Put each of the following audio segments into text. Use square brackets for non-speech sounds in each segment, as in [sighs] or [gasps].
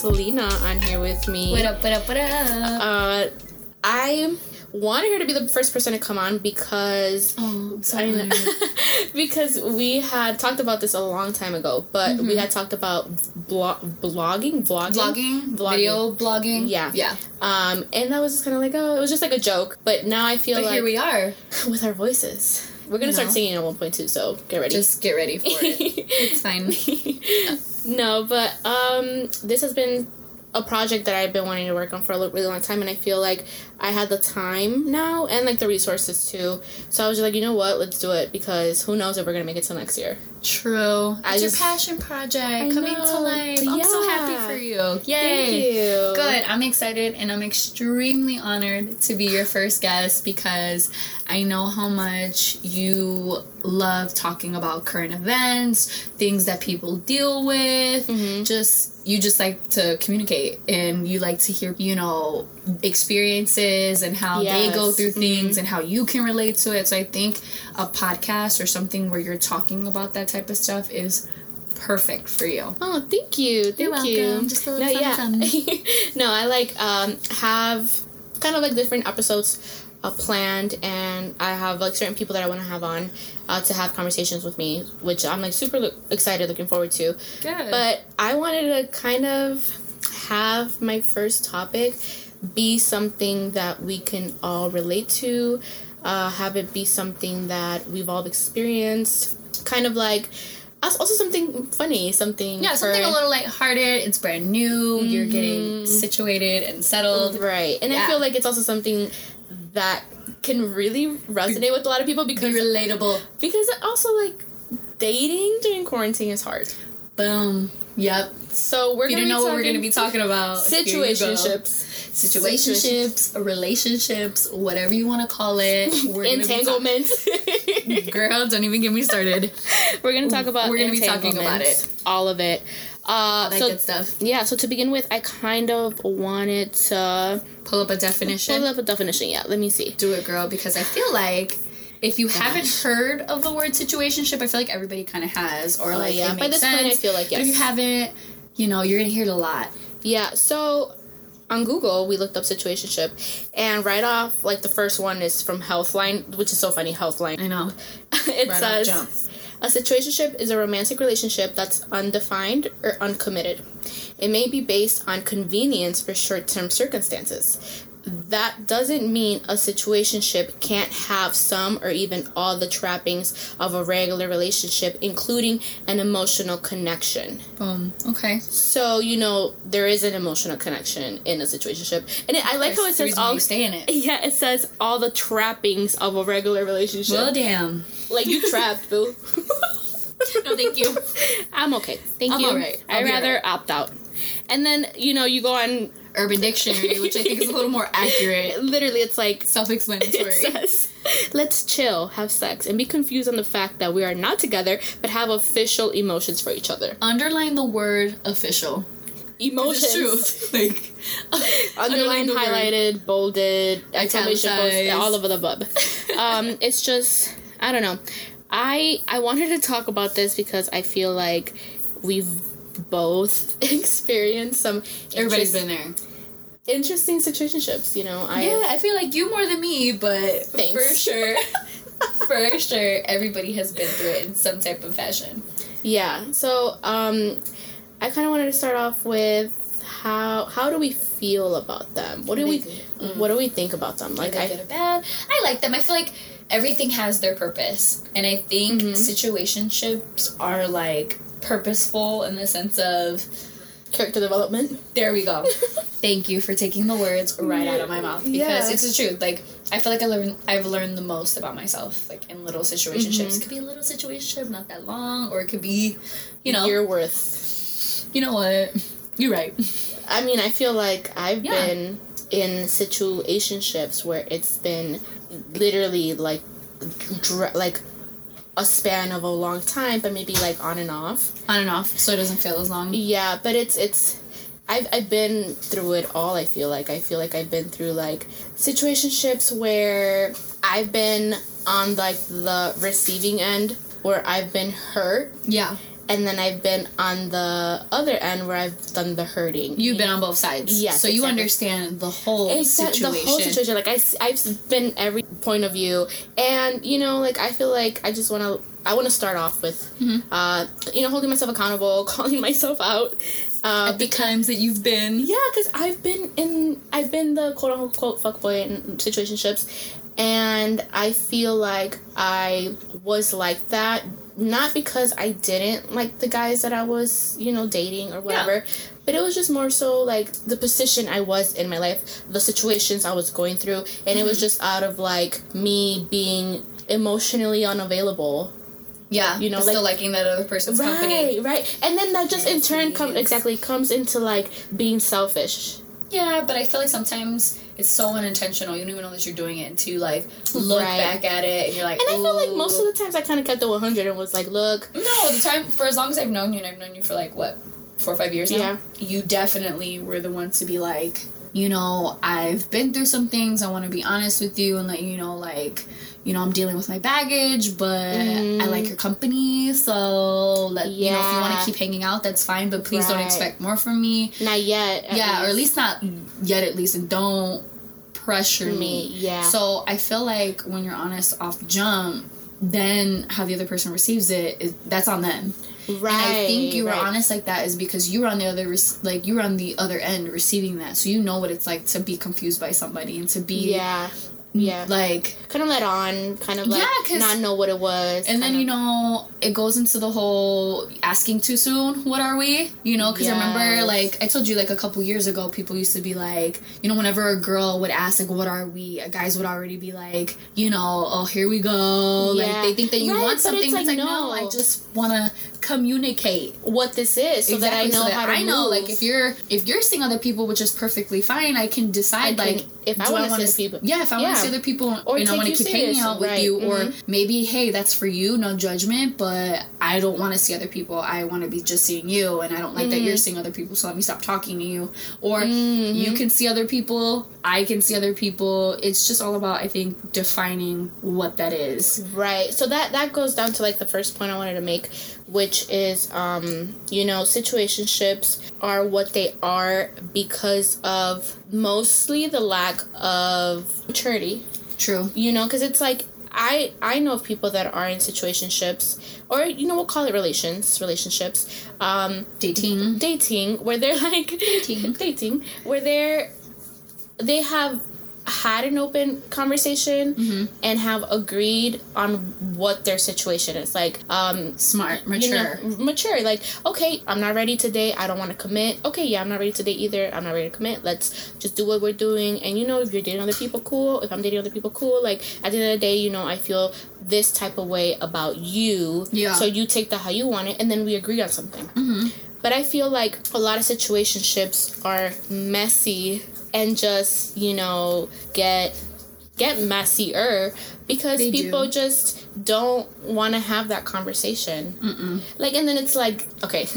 Selena on here with me. What up, what up, what up? Uh, I wanted her to be the first person to come on because oh, so I know, [laughs] because we had talked about this a long time ago, but we had talked about blo- blogging, vlogging, Vlogging, Vlogging. video blogging. Yeah. Yeah. Um, and that was just kind of like, oh, it was just like a joke. But now I feel But like here we are. [laughs] with our voices, we're gonna start singing at one point too. So get ready. Just get ready for it. [laughs] it's fine. No, but um, this has been a project that I've been wanting to work on for a really long time, and I feel like I had the time now and like the resources too. So I was just like, you know what, let's do it because who knows if we're gonna make it till next year. True. I it's just- your passion project I coming to know. life. I'm so happy for you. Yay. Thank you. Good. I'm excited and I'm extremely honored to be your first guest because I know how much you love talking about current events, things that people deal with. Mhm. Just you just like to communicate and you like to hear, you know, experiences and how they go through things Mhm. and how you can relate to it. So I think a podcast or something where you're talking about that type of stuff is perfect for you. Oh, thank you. Thank You're you. welcome. Just a little no, yeah. [laughs] no, I like um have kind of like different episodes uh, planned, and I have like certain people that I want to have on uh, to have conversations with me, which I'm like super lo- excited, looking forward to. Good. But I wanted to kind of have my first topic be something that we can all relate to, uh, have it be something that we've all experienced, kind of like also something funny, something Yeah, something for- a little lighthearted. It's brand new. You're getting situated and settled. right, and I feel like it's also something that can really resonate with a lot of people Be because relatable. because also like dating during quarantine is hard. Boom. Yep. So we're If you gonna know be what we're going to be talking about. situationships. Situationships, relationships, whatever you want to call it. [laughs] We're gonna talk- entanglements. [laughs] Girl, don't even get me started. [laughs] we're gonna talk about We're gonna be talking about entanglements, all of it. Uh, That so good stuff. yeah, so to begin with, I kind of wanted to Pull up a definition. pull up a definition. Yeah, let me see. Do it, girl, because I feel like if you haven't heard of the word situationship, I feel like everybody kind of has, or like Oh, yeah. it By this point, I feel like, But if you haven't, you know, you're gonna hear it a lot. Yeah, so on Google, we looked up situationship, and right off, like the first one is from Healthline, which is so funny. Healthline. I know. [laughs] it Right says a situationship is a romantic relationship that's undefined or uncommitted. It may be based on convenience for short-term circumstances. That doesn't mean a situationship can't have some or even all the trappings of a regular relationship, including an emotional connection. Boom. Okay. So you know there is an emotional connection in a situationship, and it, I like how it says all. you stay in it. [laughs] Yeah, it says all the trappings of a regular relationship. Well, damn. like you trapped, boo. [laughs] No, thank you. [laughs] I'm okay. Thank I'm you. alright. I'll I'd rather alright. opt out. And then you know you go on. Urban Dictionary, which I think is a little more accurate, [laughs] Literally, it's like self-explanatory. it says, "Let's chill, have sex, and be confused on the fact that we are not together, but have official emotions for each other. Underline the word official. Emotions, [laughs] like [laughs] underlined, the word. highlighted, bolded, exclamation Italicized. all over the above. um, it's just I don't know. I I wanted to talk about this because I feel like we've both [laughs] experienced some Everybody's been there. interesting situationships. You know, I yeah, I feel like you more than me, but Thanks. for sure, [laughs] for sure, everybody has been through it in some type of fashion. yeah. So um, I kind of wanted to start off with how how do we feel about them? What do we Mm. what do we think about them? Like I good or bad. I like them. I feel like everything has their purpose, and I think Mhm. situationships are like purposeful in the sense of character development. there we go. [laughs] Thank you for taking the words right out of my mouth because Yeah. it's the truth. Like I feel like I learned I've learned the most about myself like in little situationships. It could be a little situationship, not that long, or it could be, you know, Your worth. you know what, you're right. I mean, I feel like I've Yeah. been in situationships where it's been literally like dr- like a span of a long time, but maybe like on and off. On and off, so it doesn't feel as long. Yeah, but it's it's I've, I've been through it all i feel like i feel like i've been through like situationships where i've been on like the receiving end where i've been hurt Yeah. And then i've been on the other end where i've done the hurting You've been on both sides. Yes, So you understand the whole Exact- situation. the whole situation like I, i've been every point of view and you know like i feel like i just want to i want to start off with Mhm. uh you know holding myself accountable [laughs] calling myself out uh At the times that you've been. yeah because i've been in i've been the quote unquote fuckboy in situationships and i feel like i was like that not because i didn't like the guys that i was you know dating or whatever but it was just more so like the position i was in my life the situations i was going through and it was mm-hmm. just out of like me being emotionally unavailable. Yeah. You know, but still liking that other person's company. right right. And then that just in turn comes exactly comes into like being selfish Yeah, but I feel like sometimes it's so unintentional. You don't even know that you're doing it until you like look Right. back at it and you're like. And I feel like most of the times I kind of kept the 100 and was like, look, No, the time for as long as I've known you, and I've known you for like what four or five years now. Yeah. You definitely were the one to be like, you know, I've been through some things. I want to be honest with you and let you know, like, you know, I'm dealing with my baggage, but I like your company. So let you know if you want Mm-hmm. To keep hanging out, that's fine. But please don't expect more from me. not yet. yeah, or at least not yet. At least, and don't pressure me. me. Yeah. So I feel like when you're honest off jump, then how the other person receives it is that's on them. right. And I think you were right. honest like that is because you were on the other like you were on the other end receiving that, so you know what it's like to be confused by somebody and to be Yeah. Yeah. like kind of let on, kind of like Yeah, not know what it was. and then kinda- you know it goes into the whole asking too soon what are we you know because i remember like i told you like a couple years ago people used to be like you know whenever a girl would ask like what are we guys would already be like you know oh here we go Yeah. like they think that you Right, want something it's it's like, like, no. no. i just want to communicate what this is so that I know so that how to I know, move. like if you're if you're seeing other people, which is perfectly fine, I can decide I can- like if I wanna see other people- Yeah, if I want to see other people, Or and I want to keep hanging out with right, you, or mhm. maybe hey, that's for you, no judgment, but I don't want to see other people. I want to be just seeing you, and I don't like that you're seeing other people, so let me stop talking to you. Or Mhm. you can see other people, I can see other people. It's just all about I think defining what that is. Right. So that that goes down to like the first point I wanted to make, which is um, you know, situationships are what they are because of mostly the lack of maturity. True. You know, cuz it's like I I know of people that are in situationships or you know, we'll call it relations, relationships. Um Dating. dating where they're [laughs] like Dating. dating where they're they have had an open conversation Mm-hmm. and have agreed on what their situation is. Like um Smart, you mature. know, mature. like okay i'm not ready today. I don't want to commit. Okay yeah i'm not ready today either. I'm not ready to commit. Let's just do what we're doing. And you know if you're dating other people cool. If i'm dating other people cool. Like at the end of the day you know i feel this type of way about you. Yeah. so you take that how you want it and then we agree on something. Mm-hmm. but I feel like a lot of situationships are messy and just, you know, get get messier because They people do. just don't want to have that conversation. Mm-mm. Like and then it's like, okay,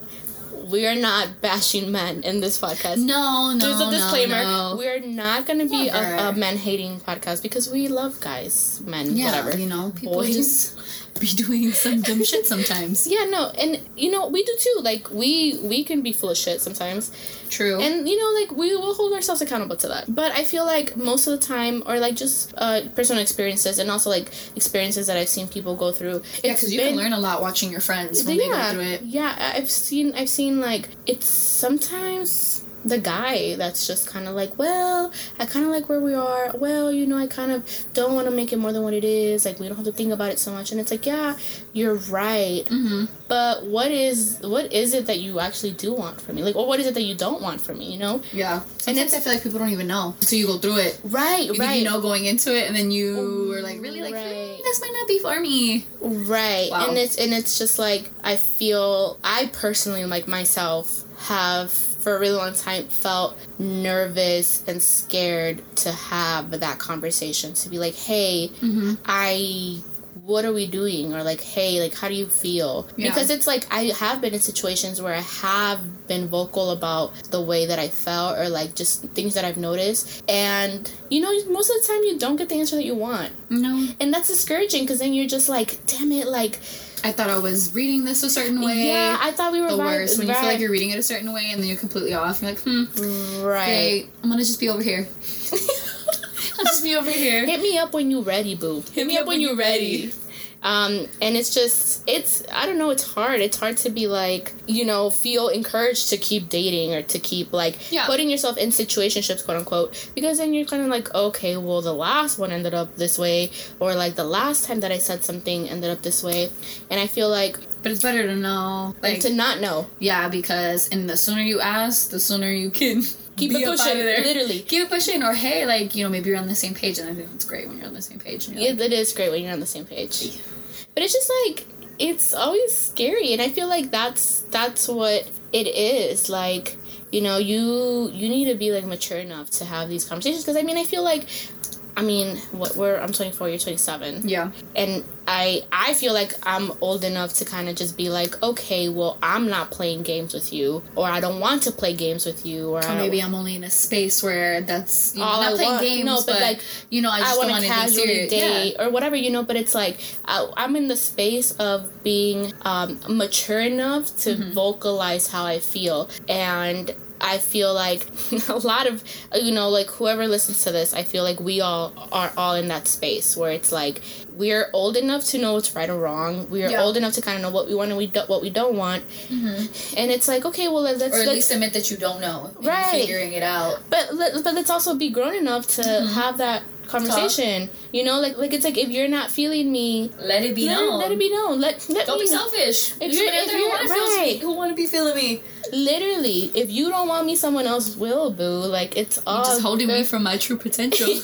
[laughs] we are not bashing men in this podcast. No, no, There's a disclaimer. No, no. We're not going to be a, a men hating podcast because we love guys, men, yeah, whatever. you know, people Boys. just [laughs] be doing some dumb shit sometimes. Yeah, no, and you know we do too. Like we we can be full of shit sometimes, True. and you know like we will hold ourselves accountable to that but i feel like most of the time or like just uh personal experiences and also like experiences that i've seen people go through yeah, because you been- can learn a lot watching your friends when they go through it. yeah i've seen i've seen like it's sometimes the guy that's just kind of like well i kind of like where we are well you know i kind of don't want to make it more than what it is like we don't have to think about it so much and it's like yeah you're right Mm-hmm. but what is what is it that you actually do want from me like or what is it that you don't want from me you know Yeah. And Sometimes I feel like people don't even know until you go through it. right You right you know going into it, and then you are like, really, like, Right. "Hmm, this might not be for me. Right. Wow. And it's and it's just like I feel I personally like myself have for a really long time felt nervous and scared to have that conversation to be like, "Hey, Mm-hmm. I what are we doing or like hey like how do you feel Yeah. because it's like i have been in situations where i have been vocal about the way that i felt or like just things that i've noticed and you know most of the time you don't get the answer that you want No, and that's discouraging because then you're just like damn it like I thought I was reading this a certain way. yeah i thought we were the right, worst when you feel like you're reading it a certain way and then you're completely off. You're like, hmm, right great. I'm gonna just be over here. [laughs] Be over here. hit me up when you're ready boo hit, me up when you're ready. um and it's just it's i don't know it's hard it's hard to be like you know feel encouraged to keep dating or to keep like Yeah. putting yourself in situationships quote unquote because then you're kind of like okay well the last one ended up this way or like the last time that i said something ended up this way and i feel like But it's better to know, like, to not know yeah, because and the sooner you ask, the sooner you can [laughs] keep be it pushing there. literally Keep it pushing, or hey, like you know, maybe you're on the same page, and I think it's great when you're on the same page. And you're it is great when you're on the same page. But it's just like it's always scary and I feel like that's that's what it is. Like, you know, you you need to be like mature enough to have these conversations because I mean, I feel like I mean, what we're I'm 24, you're 27. yeah, And I I feel like I'm old enough to kind of just be like, okay, well, I'm not playing games with you or I don't want to play games with you or, or maybe I'm only in a space where that's you know, All not I playing want- games, no, but, but, like, you know, I I just want don't to want to casually date or whatever, you know. But it's like I, I'm in the space of being um, mature enough to Mm-hmm. vocalize how I feel, and I feel like [laughs] a lot of you know, like whoever listens to this, I feel like we all are all in that space where it's like we're old enough to know what's right or wrong. We are Yeah. old enough to kind of know what we want and we do, what we don't want, and it's like okay, well let's Mm-hmm. or at let's least admit that you don't know, Right. Figuring it out. but let, but let's also be grown enough to Mm-hmm. have that conversation. You know, like like it's like if you're not feeling me, Let it be let, known. it, let it be known. Let let Don't me be selfish. If you're- if who you're- want to feel right. who want to be feeling me. literally. If you don't want me, someone else will. Boo. Like it's all You're just holding me from my true potential. [laughs]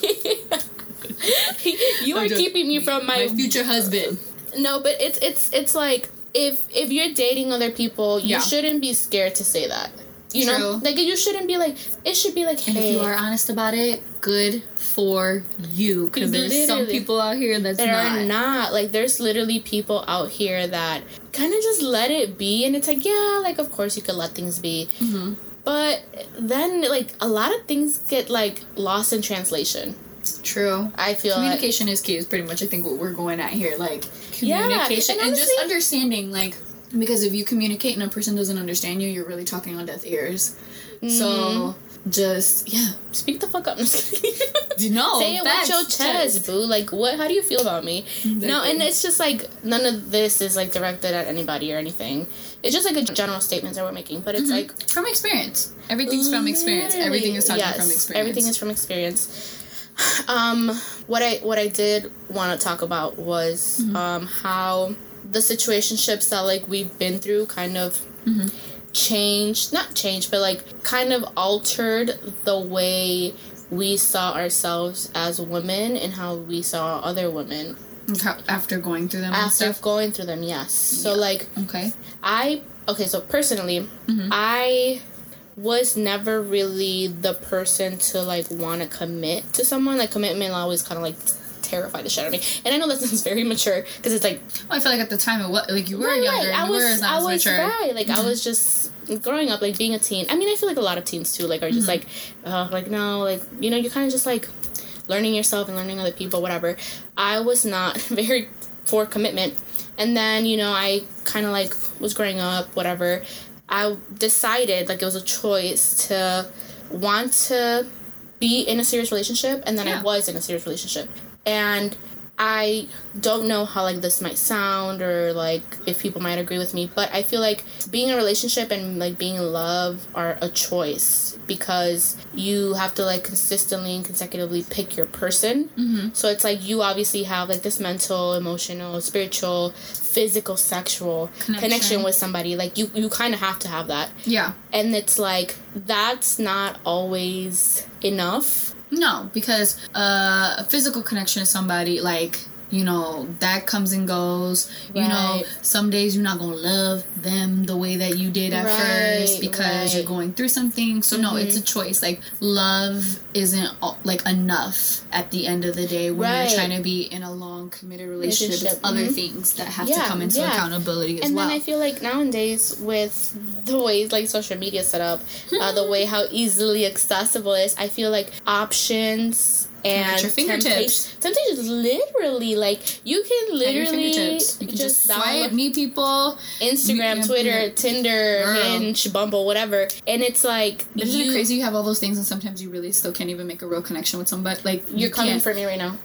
you are keeping me from my, my future husband. no, but it's it's it's like if if you're dating other people, you Yeah. shouldn't be scared to say that. You know, True. like you shouldn't be like. It should be like, hey, if you are honest about it, good for you. Because there's some people out here that's there not. are not like there's literally people out here that kind of just let it be and it's like yeah like of course you could let things be Mhm. but then like a lot of things get like lost in translation True. i feel like Communication is key. Is pretty much I think what we're going at here. Like Yeah, communication and and, just understanding. Like because if you communicate and a person doesn't understand you, you're really talking on deaf ears. So Mm-hmm. just yeah, speak the fuck up [laughs] I'm just kidding. [laughs] no. say it with your chest boo like what how do you feel about me no and it's just like none of this is like directed at anybody or anything it's just like a general statement that we're making but it's like from experience. Everything's from experience. Everything is talking Yes, from experience. Everything is from experience. [sighs] Um, what I what I did want to talk about was Mm-hmm. um, how the situationships that like we've been through kind of Mm-hmm. changed, not changed, but like kind of altered the way we saw ourselves as women and how we saw other women after going through them after stuff. going through them. Yes. So Yeah. like Okay. I okay, so personally, Mhm. I was never really the person to like want to commit to someone. Like commitment always kind of like terrified the shit out of me. And I know that sounds [laughs] very mature because it's like Well, I feel like at the time it was like you were right, younger. right. and I you were was I was mature. right. Like I [laughs] was just growing up, like being a teen. I mean, I feel like a lot of teens too. Like are just like, uh, like no, like you know, you're kind of just like learning yourself and learning other people, whatever. I was not [laughs] very for commitment. And then, you know, I kind of like was growing up, whatever. I decided, like, it was a choice to want to be in a serious relationship, and then I was in a serious relationship. And I don't know how like this might sound or like if people might agree with me, but I feel like being in a relationship and like being in love are a choice because you have to like consistently and consecutively pick your person. Mm-hmm. So it's like you obviously have like this mental, emotional, spiritual, physical, sexual connection, Connection. with somebody. Like you you kind of have to have that. Yeah. And it's like that's not always enough. No, because uh, a physical connection to somebody, like you know that comes and goes. You know some days you're not gonna love them the way that you did at Right, first because you're going through something. So no it's a mm-hmm. choice. Like love isn't like enough at the end of the day when Right. you're trying to be in a long committed relationship, Relationship, There's other mm-hmm. things that have to come into yeah. accountability as and well. Then I feel like nowadays with the way like social media set up, uh, the hmm. way how easily accessible it is, I feel like options and your fingertips. temptation- Temptations, literally, like you can literally you can just, download swipe meet people Instagram, You- Twitter, yeah. Tinder, Girl. Hinge, Bumble, whatever, and it's like isn't you, it crazy you have all those things and sometimes you really still can't even make a real connection with somebody? Like You're you coming for me right now.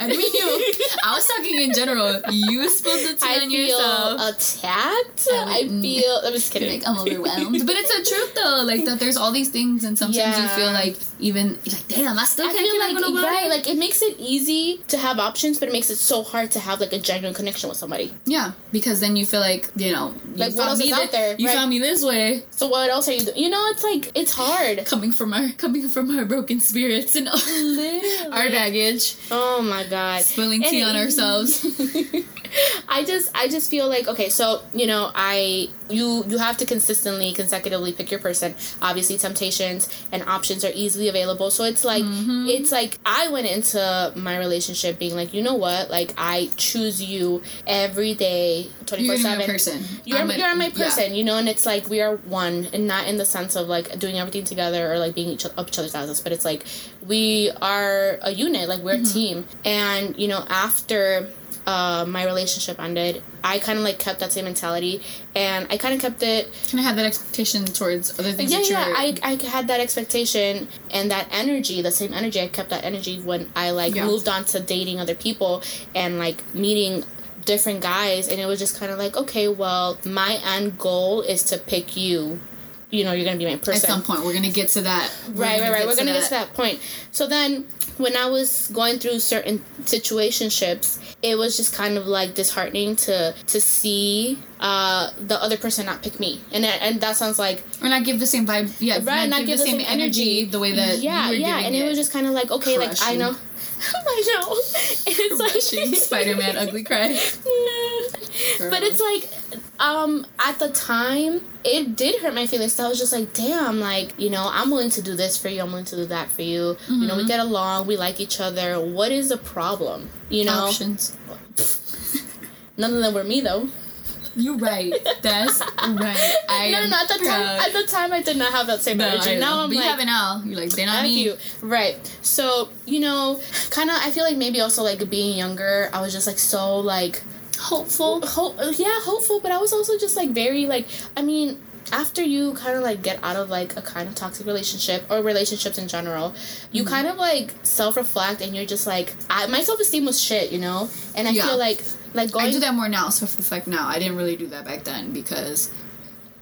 I mean you. I was talking in general. You spilled the tea I on feel yourself. attacked. Um, I I feel. I'm just kidding. like I'm overwhelmed, but it's the truth though. Like that, there's all these things, and sometimes you feel like even like, damn, I still I can't connect like with nobody. Right, like it makes it easy to have options, but it makes it so hard to have like a genuine connection with somebody. yeah, because then you feel like you know, you Like, what found else me is out there, You right? found me this way, So what else are you doing? You know, it's like it's hard. [laughs] coming from our coming from our broken spirits and our baggage, Oh my god. spilling tea And on ourselves. [laughs] I just I just feel like okay, so you know, I you you have to consistently consecutively pick your person. Obviously temptations and options are easily available. So it's like Mm-hmm. it's like I went into my relationship being like, you know what? Like I choose you every day, You're 24/7. gonna be my person. You're, I'm you're my yeah. person, you know, and it's like we are one, and not in the sense of like doing everything together or like being each, of each other's asses, but it's like we are a unit, like we're Mm-hmm. a team. And you know, after uh, my relationship ended, I kind of like kept that same mentality, and I kind of kept it. Kind of had that expectation towards other things Yeah, yeah. I, I had that expectation and that energy, the same energy. I kept that energy when I like Yeah. moved on to dating other people and like meeting different guys, and it was just kind of like, okay, well, my end goal is to pick you. You know, you're gonna be my person. at some point, we're gonna get to that. We're Right, right, right. get We're gonna get to that point. So then, when I was going through certain situationships, it was just kind of like disheartening to to see uh, the other person not pick me, and that- and that sounds like Or not give the same vibe. Yeah, right, not, give, the same, energy, the way that yeah, you were yeah, and it. was just kind of like okay, like I know. [laughs] I know. [laughs] It's Rushing like [laughs] Spider-Man ugly cry. but it's like um at the time it did hurt my feelings so i was just like damn like you know i'm willing to do this for you i'm willing to do that for you you know we mm-hmm. get along we like each other what is the problem you know Options. [laughs] none of them were me though You're right. That's right. I [laughs] no am no at the time at the time i did not have that same No, energy now i'm but you have it now. You're like, they're not me. you. Right. So, you know, kind of, I feel like maybe also like being younger, I was just like so like Hopeful. Ho- yeah, hopeful, but I was also just like very like I mean, after you kind of like get out of like a kind of toxic relationship or relationships in general, you Mm-hmm. kind of like self-reflect and you're just like I, my self-esteem was shit, you know? And I Yeah. feel like like going I do that more now, self reflect now. I didn't really do that back then because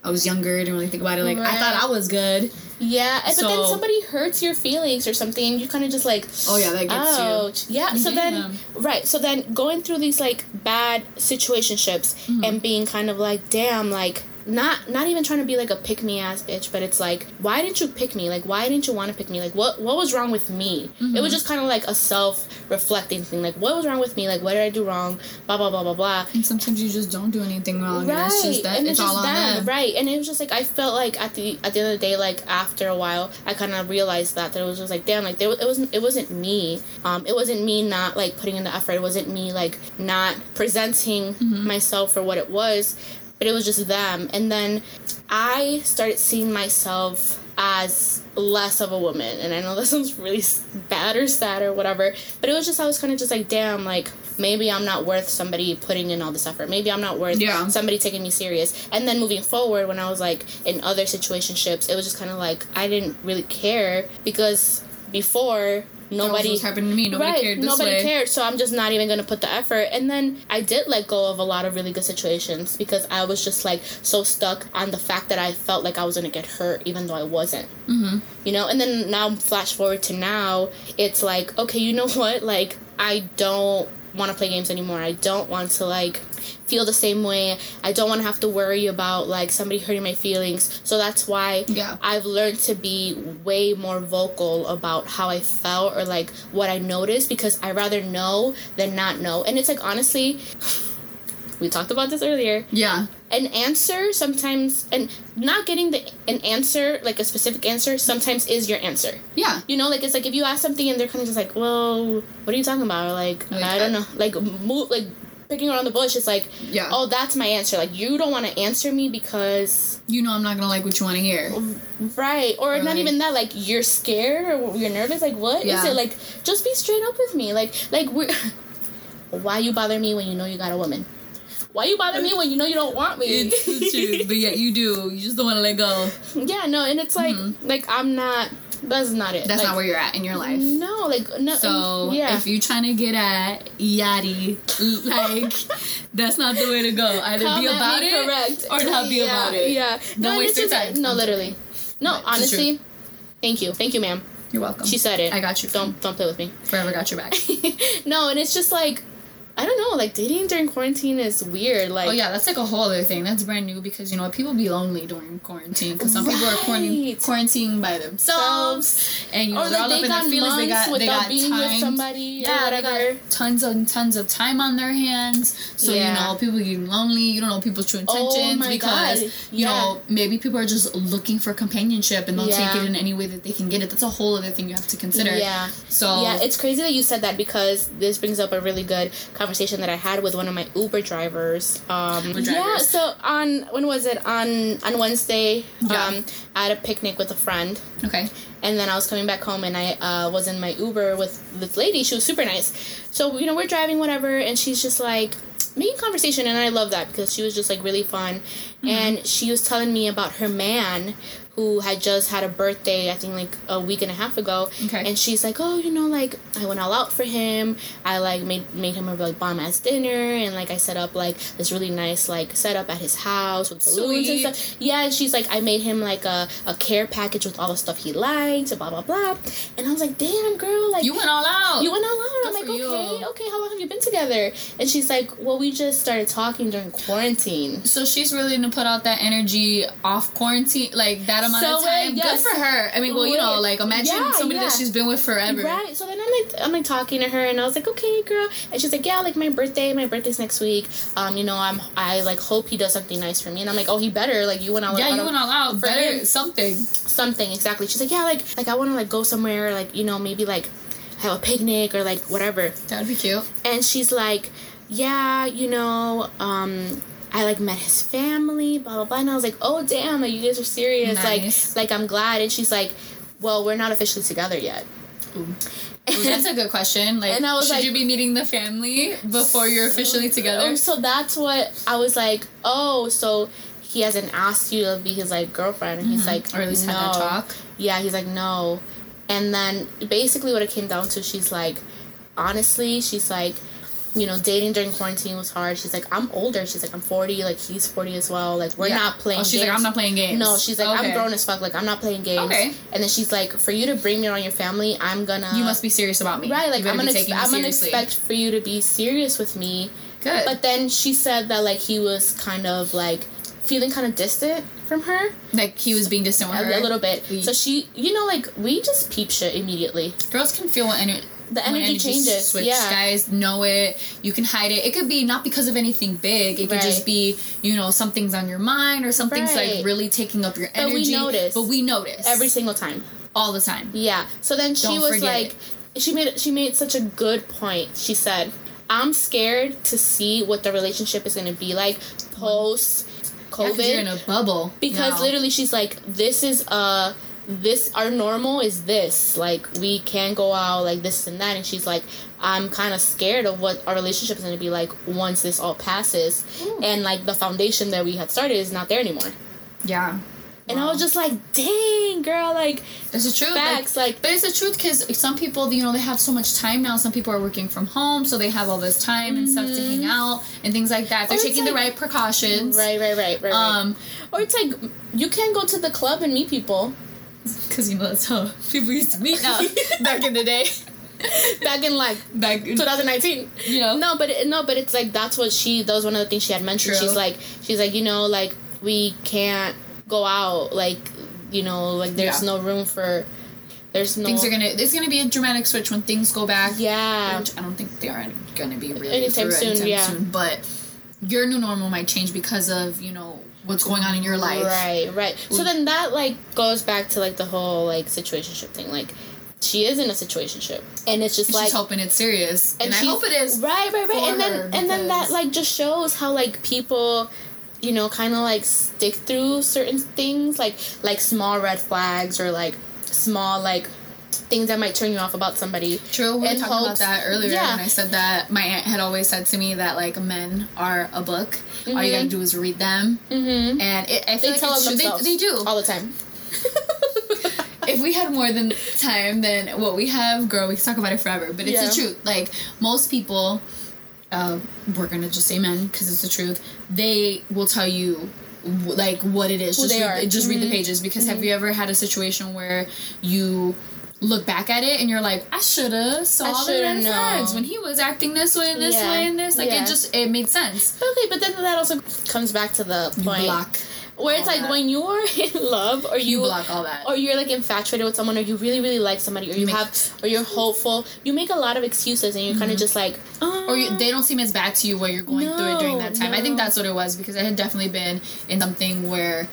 I was younger, didn't really think about it. Like, I thought I was good. Yeah, and- but then somebody hurts your feelings or something and you kind of just like Oh, yeah, that gets you. ouch. Yeah, so then right, so then going through these like bad situationships Mm-hmm. and being kind of like damn like not not even trying to be like a pick me ass bitch, but it's like why didn't you pick me? Like why didn't you want to pick me? Like what what was wrong with me? It Mm-hmm. was just kind of like a self reflecting thing. Like what was wrong with me? Like what did I do wrong? Blah blah blah blah blah. And sometimes you just don't do anything wrong. And it's just that and it's, all on them. right? And it was just like I felt like at the at the end of the day, like after a while, I kind of realized that that it was just like damn, like there, it wasn't it wasn't me. Um, it wasn't me not like putting in the effort. It wasn't me like not presenting Mm-hmm. myself for what it was, but it was just them. And then I started seeing myself as less of a woman and i know [laughs] that sounds really bad or sad or whatever but it was just i was kind of just like damn like maybe i'm not worth somebody putting in all this effort maybe i'm not worth Yeah. somebody taking me serious and then moving forward when i was like in other situationships it was just kind of like i didn't really care because before nobody was happening to me. Nobody right, cared this nobody way. cared so i'm just not even gonna put the effort and then i did let go of a lot of really good situations because i was just like so stuck on the fact that i felt like i was gonna get hurt even though i wasn't Mm-hmm. you know and then now flash forward to now it's like okay you know what like i don't want to play games anymore i don't want to like feel the same way. I don't want to have to worry about like somebody hurting my feelings. So that's why Yeah. I've learned to be way more vocal about how I felt or like what I noticed because I rather know than not know. And it's like honestly, [sighs] we talked about this earlier. Yeah. An answer sometimes and not getting the an answer like a specific answer sometimes is your answer. Yeah. You know, like it's like if you ask something and they're kind of just like, "Well, what are you talking about?" Or like, Like, I don't know, like move like picking around the bush. It's like, Yeah. oh, that's my answer. Like you don't want to answer me because You know I'm not gonna like what you want to hear. right or, Or, not like- even that. Like you're scared or you're nervous. Like what is Yeah. it? Like just be straight up with me. Like like we. [laughs] Why you bother me when you know you got a woman? Why you bother me when you know you don't want me? It's the truth, but yet you do. You just don't want to let go. [laughs] yeah, no, and it's like mm-hmm. like I'm not. That's not it. That's Like, not where you're at in your life. No, like no. So yeah. if you're trying to get at Yachty, like [laughs] that's not the way to go. Either Come be about it correct. or not be yeah, about it. Yeah. Don't no, waste your time. No, literally. No, But honestly. Thank you. Thank you, ma'am. You're welcome. She said it. I got you. Don't don't play with me. forever got your back. [laughs] no, and it's just like I don't know, like dating during quarantine is weird. Like Oh yeah, that's like a whole other thing. That's brand new because you know people be lonely during quarantine because some people are quarantining, quarantining by themselves, and you know or they're like all they up in their feelings. They got they without got being with somebody Yeah, they got tons and tons of time on their hands. So Yeah. you know people get lonely. You don't know people's true Oh intentions my because God. you Yeah. know maybe people are just looking for companionship and they'll Yeah. take it in any way that they can get it. That's a whole other thing you have to consider. Yeah. So Yeah, it's crazy that you said that because this brings up a really good conversation that I had with one of my Uber drivers. Um, Uber Yeah, so on when was it on on Wednesday? Yeah. Um, I had a picnic with a friend, okay. and then I was coming back home, and I uh, was in my Uber with this lady. She was super nice. So you know we're driving whatever, and she's just like making conversation, and I love that because she was just like really fun, Mm-hmm. and she was telling me about her man who had just had a birthday i think like a week and a half ago Okay. and she's like oh you know like i went all out for him i like made made him a like bomb ass dinner and like i set up like this really nice like setup at his house with balloons Sweet. and stuff yeah and she's like i made him like a, a care package with all the stuff he liked blah blah blah and i was like damn girl like You went all out. you went all out. I'm like, for you. okay, okay. How long have you been together? And she's like, well, we just started talking during quarantine. So she's willing to put out that energy off quarantine, like that amount So, of time. yes. Good for her. I mean, well, you know, like imagine Yeah, somebody yeah. that she's been with forever. Right. So then I'm like, I'm like talking to her, and I was like, okay, girl. And she's like, yeah, like my birthday. My birthday's next week. Um, you know, I'm I like hope he does something nice for me. And I'm like, oh, he better. Like you went all Yeah, out you went all out. Better him. something. something exactly. She's like, yeah, like like I want to like go somewhere, like you know, maybe like have a picnic or like whatever. That would be cute. and she's like, "Yeah, you know, um, I like met his family, blah blah blah." And I was like, "Oh damn, like you guys are serious, Nice. like like I'm glad." And she's like, "Well, we're not officially together yet." Ooh, that's a good question. [laughs] Like, And I was should like- you be meeting the family before you're officially together? So that's what I was like. Oh, so he hasn't asked you to be his like girlfriend, and he's like, Mm-hmm. or at least no. have that talk. Yeah, he's like, no. And then basically what it came down to, she's like, honestly, she's like, you know, dating during quarantine was hard. She's like, I'm older. She's like, I'm 40. Like, he's 40 as well. Like, we're Yeah. not playing Oh, she's like. I'm not playing games. No, she's like, Okay. I'm grown as fuck. Like, I'm not playing games. Okay. And then she's like, for you to bring me around your family, I'm gonna. You must be serious about me. Right, like, I'm gonna, me I'm gonna expect for you to be serious with me. Good. But then she said that, like, he was kind of, like, feeling kind of distant from her like he was being distant with a, her. a little bit. We- So she, you know, like, we just peep shit immediately. Girls can feel when ener- The energy changes, Switch. yeah. Guys know it. You can hide it. It could be not because of anything big. It could just be you know something's on your mind or something's Right. like really taking up your energy. But we notice. But we notice Every single time. all the time. Yeah. So then she Don't was like, she made she made such a good point. She said, "I'm scared to see what the relationship is going to be like post Yeah, 'cause you're in a bubble because now. literally, she's like, "This is uh this our normal is this like we can go out like this and that," and she's like, "I'm kind of scared of what our relationship is going to be like once this all passes, and like the foundation that we had started is not there anymore." yeah. And I was just like, "Dang, girl! Like That's the truth. facts, like." But it's the truth because some people, you know, they have so much time now. Some people are working from home, so they have all this time and stuff to hang out and things like that. They're it's taking the right precautions. Right, right, right, right. right. Um, Or it's like you can go to the club and meet people. Because you know that's how people used to meet now back in the day. back in like [laughs] Back, 2019 you know. no but it, no but it's like that's what she that was one of the things she had mentioned True. she's like she's like you know like we can't go out like you know like there's Yeah. no room for there's no Things are gonna. There's gonna be a dramatic switch when things go back. yeah Which I don't think they are gonna be really Anytime soon, yeah. But your new normal might change because of you know what's going on in your life. Right, right. So then that like goes back to like the whole like situationship thing. Like she is in a situationship, and it's just She's like hoping it's serious, and, I hope it is. Right, right, right. And then and then that like just shows how like people, you know, kind of like stick through certain things, like like small red flags or like small like things that might turn you off about somebody. True, we were talking about that earlier yeah. when I said that my aunt had always said to me that like men are a book. All you gotta do is read them, Mm-hmm. and it, I feel They like tell true. They, themselves they do. all the time. [laughs] if we had more than time than what we have, girl, we could talk about it forever. But it's Yeah. the truth. Like most people, uh, we're gonna just say men because it's the truth. They will tell you like what it is. Who just they read, are. just read the Mhm. pages. Because have you ever had a situation where you look back at it and you're like, I shoulda saw I the red flags when he was acting this way and this Yeah. way and this. Like Yeah. it just it made sense. Okay, but then that also comes back to the point Block. where it's all like that. when you're [laughs] in love or You you block all that. or you're like infatuated with someone or you really really like somebody or you make- have or you're hopeful you make a lot of excuses and you're kind of mm-hmm. just like oh or you, they don't seem as bad to you while you're going through it during that No, time. I think that's what it was because I had definitely been in something where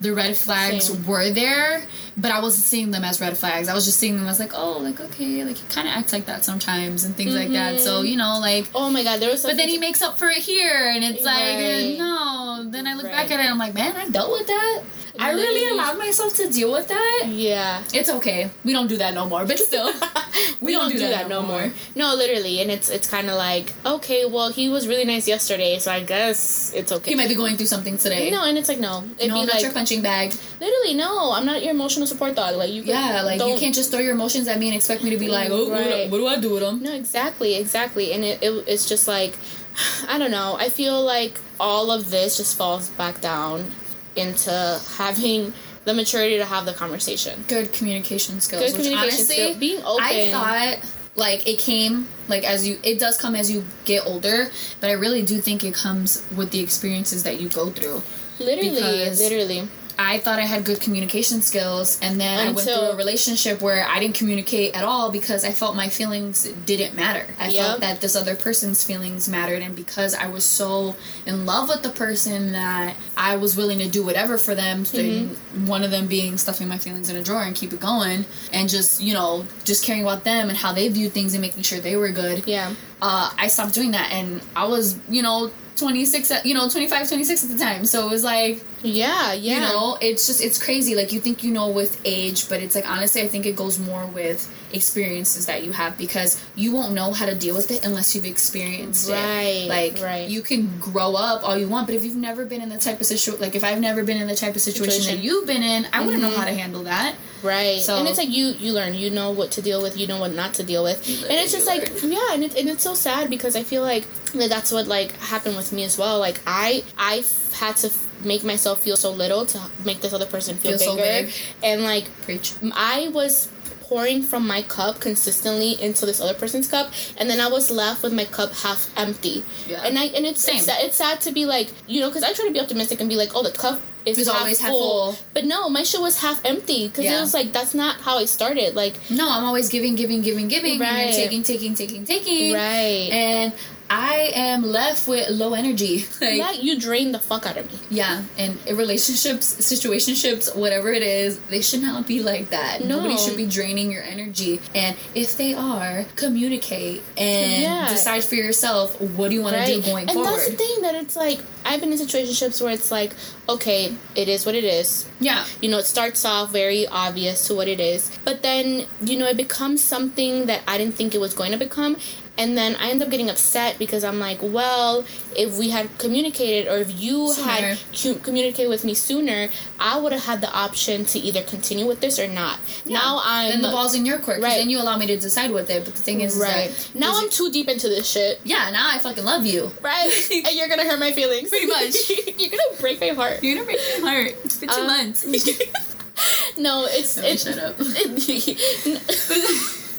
the red flags Same. were there, but I wasn't seeing them as red flags. I was just seeing them as like, oh, like okay, like he kind of acts like that sometimes and things like that. So mm-hmm. you know, like. oh my god there was But then he makes up for it here, and it's like no. Then I look Right. back at it, and I'm like, man, I dealt with that. I really allowed myself to deal with that. yeah It's okay. We don't do that no more. But still, [laughs] we, don't, do that, no more. no literally and it's it's kind of like okay well he was really nice yesterday so i guess it's okay he might be going through something today. no and it's like no it'd no, be I'm not like your punching bag. literally no i'm not your emotional support dog like you Yeah, like you don't- can't just throw your emotions at me and expect me to be like, oh, what, do I, Right. what do I do with them? No, exactly, exactly. And it, it, it's just like, [sighs] I don't know. I feel like all of this just falls back down into having the maturity to have the conversation. Good communication skills. Good communication honestly, skill- being open. I thought like it came like as you it does come as you get older, but I really do think it comes with the experiences that you go through. Literally, literally. I thought I had good communication skills, and then I went through a relationship where I didn't communicate at all because I felt my feelings didn't matter. I Yep. felt that this other person's feelings mattered, and because I was so in love with the person that I was willing to do whatever for them. Mm-hmm. One of them being stuffing my feelings in a drawer and keep it going, and just you know just caring about them and how they viewed things and making sure they were good Yeah. uh, I stopped doing that and I was, you know, 26, you know, 25, 26 at the time. So it was like, Yeah, yeah. you know, it's just, it's crazy. Like you think you know with age, but it's like, honestly, I think it goes more with experiences that you have because you won't know how to deal with it unless you've experienced it. Right, it. Like, right. you can grow up all you want, but if you've never been in the type of situation, like if I've never been in the type of situation, Situation. that you've been in, I wouldn't know how to mm-hmm. handle that. Right. So- and it's like you you learn, you know what to deal with, you know what not to deal with. And it's just like yeah, and, it, and it's so sad because I feel like that's what like happened with me as well. Like I I had to make myself feel so little to make this other person feel, Feel so bigger. big. And like Preach. I was pouring from my cup consistently into this other person's cup and then I was left with my cup half empty. Yeah. And I and it's Same. it's, sad, it's sad to be like, you know, cuz I try to be optimistic and be like, "Oh, the cup is half always half full. full. But no, my shit was half empty cuz Yeah. it was like that's not how I started. Like No, I'm always giving, giving, giving, giving, and Right. taking, taking, taking, taking. right. and I am left with low energy. [laughs] Like, Like you drain the fuck out of me. yeah, and in relationships, situationships, whatever it is, they should not be like that. No. Nobody should be draining your energy. And if they are, communicate and Yeah. decide for yourself what do you want to do going and forward. And that's the thing that it's like I've been in situationships where it's like, okay, it is what it is. yeah, You know, it starts off very obvious to what it is, but then you know it becomes something that I didn't think it was going to become, and then I end up getting upset because I'm like, well, if we had communicated or if you Sooner. had cu- communicated with me sooner, I would have had the option to either continue with this or not. Now I'm then the ball's in your court. Right. Then you allow me to decide with it. But the thing is, is right that now. is I'm it- too deep into this shit. yeah. Now I fucking love you. Right, [laughs] and you're gonna hurt my feelings. Pretty much. [laughs] you're gonna break my heart. You're gonna break my heart. It's been two Um, months. [laughs] no, it's Sorry, it's shut up.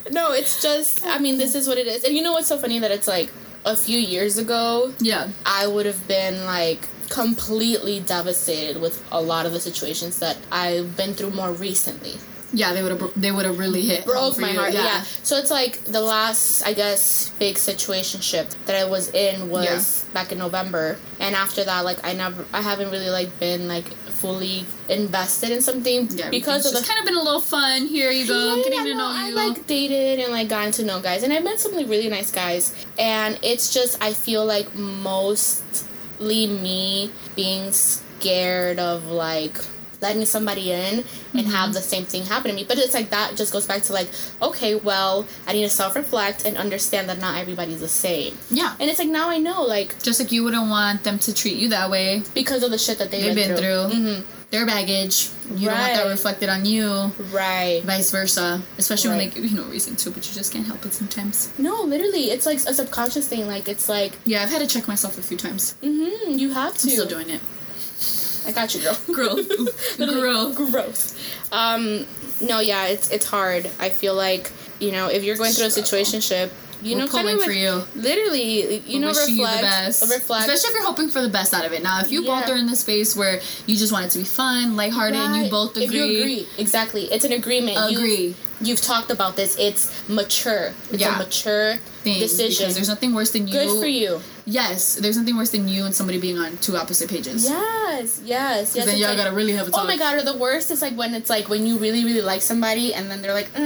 No, it's just. I mean, this is what it is, and you know what's so funny that it's like a few years ago, Yeah. I would have been like completely devastated with a lot of the situations that I've been through more recently. Yeah, they would have they would have really hit broke my you, heart. Yeah. So it's like the last, I guess, big situationship that I was in was back in November, and after that, like I never, I haven't really like been like fully invested in something Yeah, because of it's the. kind of been a little fun. Here you go, Yeah, getting yeah, to no, know I like dated and like gotten to know guys, and I met some like really nice guys, and it's just I feel like mostly me being scared of like letting somebody in and have the same thing happen to me. But it's like that just goes back to like, okay, well, I need to self reflect and understand that not everybody's the same. yeah. And it's like now I know, like Just like you wouldn't want them to treat you that way. because of the shit that they They've been through. Mhm. Their baggage. You don't want that reflected on you. Right. Vice versa. Especially when Right. they give you no reason to, but you just can't help it sometimes. No, literally, it's like a subconscious thing. Like it's like, Yeah, I've had to check myself a few times. mm-hmm, you have to. I'm still doing it. I got you, girl. Growth. Growth. Growth. Um, no, yeah, it's it's hard. I feel like you know if you're going through a situationship, you We're know, kind pulling of for you. literally, you We're know, reflect, you the best. reflect. Especially if you're hoping for the best out of it. Now, if you Yeah. both are in the space where you just want it to be fun, lighthearted, and you both agree, If you agree, exactly, it's an agreement. Agree. You've talked about this. It's mature. It's Yeah. a mature thing, decision. because there's nothing worse than you. Good for you. Yes, there's nothing worse than you and somebody being on two opposite pages. Yes, yes, yes. then y'all like- gotta really have a talk. Oh my god, or the worst is like when it's like when you really, really like somebody and then they're like, uh,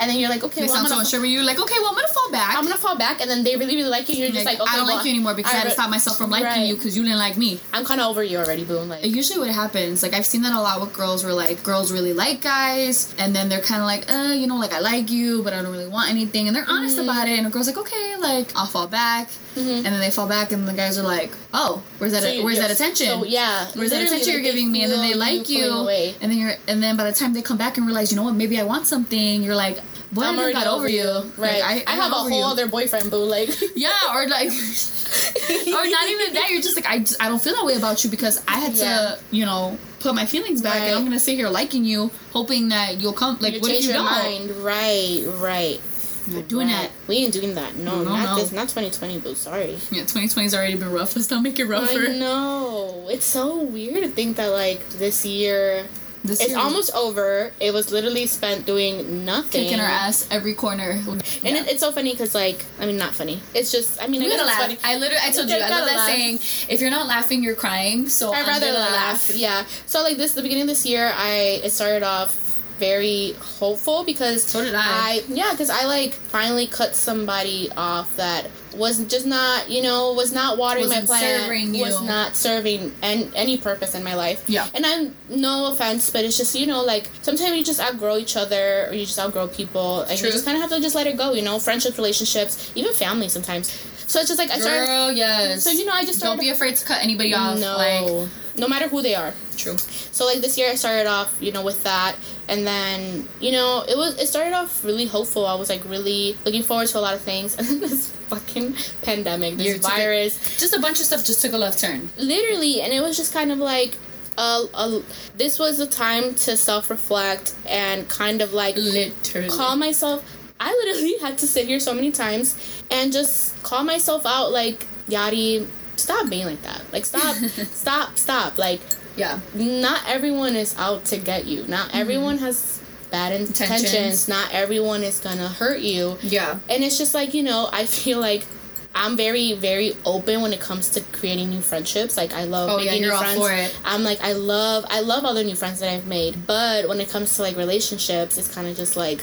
and then you're like, okay, They well, I'm sound so gonna, unsure with you. Like, okay, well, I'm gonna fall back. I'm gonna fall back, and then they really, really like you, and you're just Like, like, okay, I don't well, like you anymore because I, had to re- stop myself from liking Right. you because you didn't like me. I'm kind of over you already, boom. Like, Usually, what happens, like I've seen that a lot with girls, where like girls really like guys, and then they're kind of like, uh, you know, like I like you, but I don't really want anything, and they're honest Mm-hmm. about it, and the girl's like, okay, like I'll fall back, and then they fall back, and the guys are like, oh, where's that? So you- where's that attention? So, yeah, Where's that attention you're giving me? And then they like you and then you're, and then by the time they come back and realize, you know what, maybe I want something, you're like, boy, I I'm already got over you. right? Like, I, I'm have a whole other boyfriend, boo. Like, [laughs] Yeah, or like, or not even that. You're just like, I, I don't feel that way about you because I had Yeah. to, you know, put my feelings back, Right. and I'm gonna sit here liking you, hoping that you'll come. Like, you what if you your don't? mind, right? Right. Not doing right. We ain't doing that. No, No, not no. this. Not 2020, boo. Sorry. Yeah, 2020's already been rough. Let's not make it rougher. I know. It's so weird to think that like this year This it's year was almost over. It was literally spent doing nothing. kicking our ass every corner. And Yeah. it, it's so funny because like I mean not funny. It's just I mean I You guess gotta laugh. funny. I literally, I told you, You I love that laugh. saying. If you're not laughing, you're crying. So I'd rather gonna laugh. Yeah. So like this, the beginning of this year, I it started off very hopeful because So did I. yeah, because I like finally cut somebody off that was just not you know was not watering Wasn't my plant, was not serving an, any purpose in my life. Yeah. And I'm no offense, but it's just you know like sometimes you just outgrow each other or you just outgrow people and True. you just kind of have to just let it go. You know, friendships, relationships, even family sometimes. So it's just like I started. Girl, yes. So you know I just started. don't be afraid to cut anybody off. no, Like, no matter who they are. true. So like this year I started off, you know, with that and then, you know, it was it started off really hopeful. I was like really looking forward to a lot of things and [laughs] then this fucking pandemic, this Year a- virus, Just a bunch of stuff just took a left turn. literally and it was just kind of like uh, uh, this was the time to self-reflect and kind of like Literally. call myself I literally [laughs] had to sit here so many times and just call myself out like Yadi stop being like that like stop [laughs] stop stop like Yeah. not everyone is out to get you. Not mm-hmm. everyone has bad intentions. Intentions. Not everyone is gonna hurt you. Yeah. And it's just like, you know, I feel like I'm very, very open when it comes to creating new friendships. Like I love Oh, making yeah, you're new all friends. for it. I'm like I love I love all the new friends that I've made. But when it comes to like relationships, it's kinda just like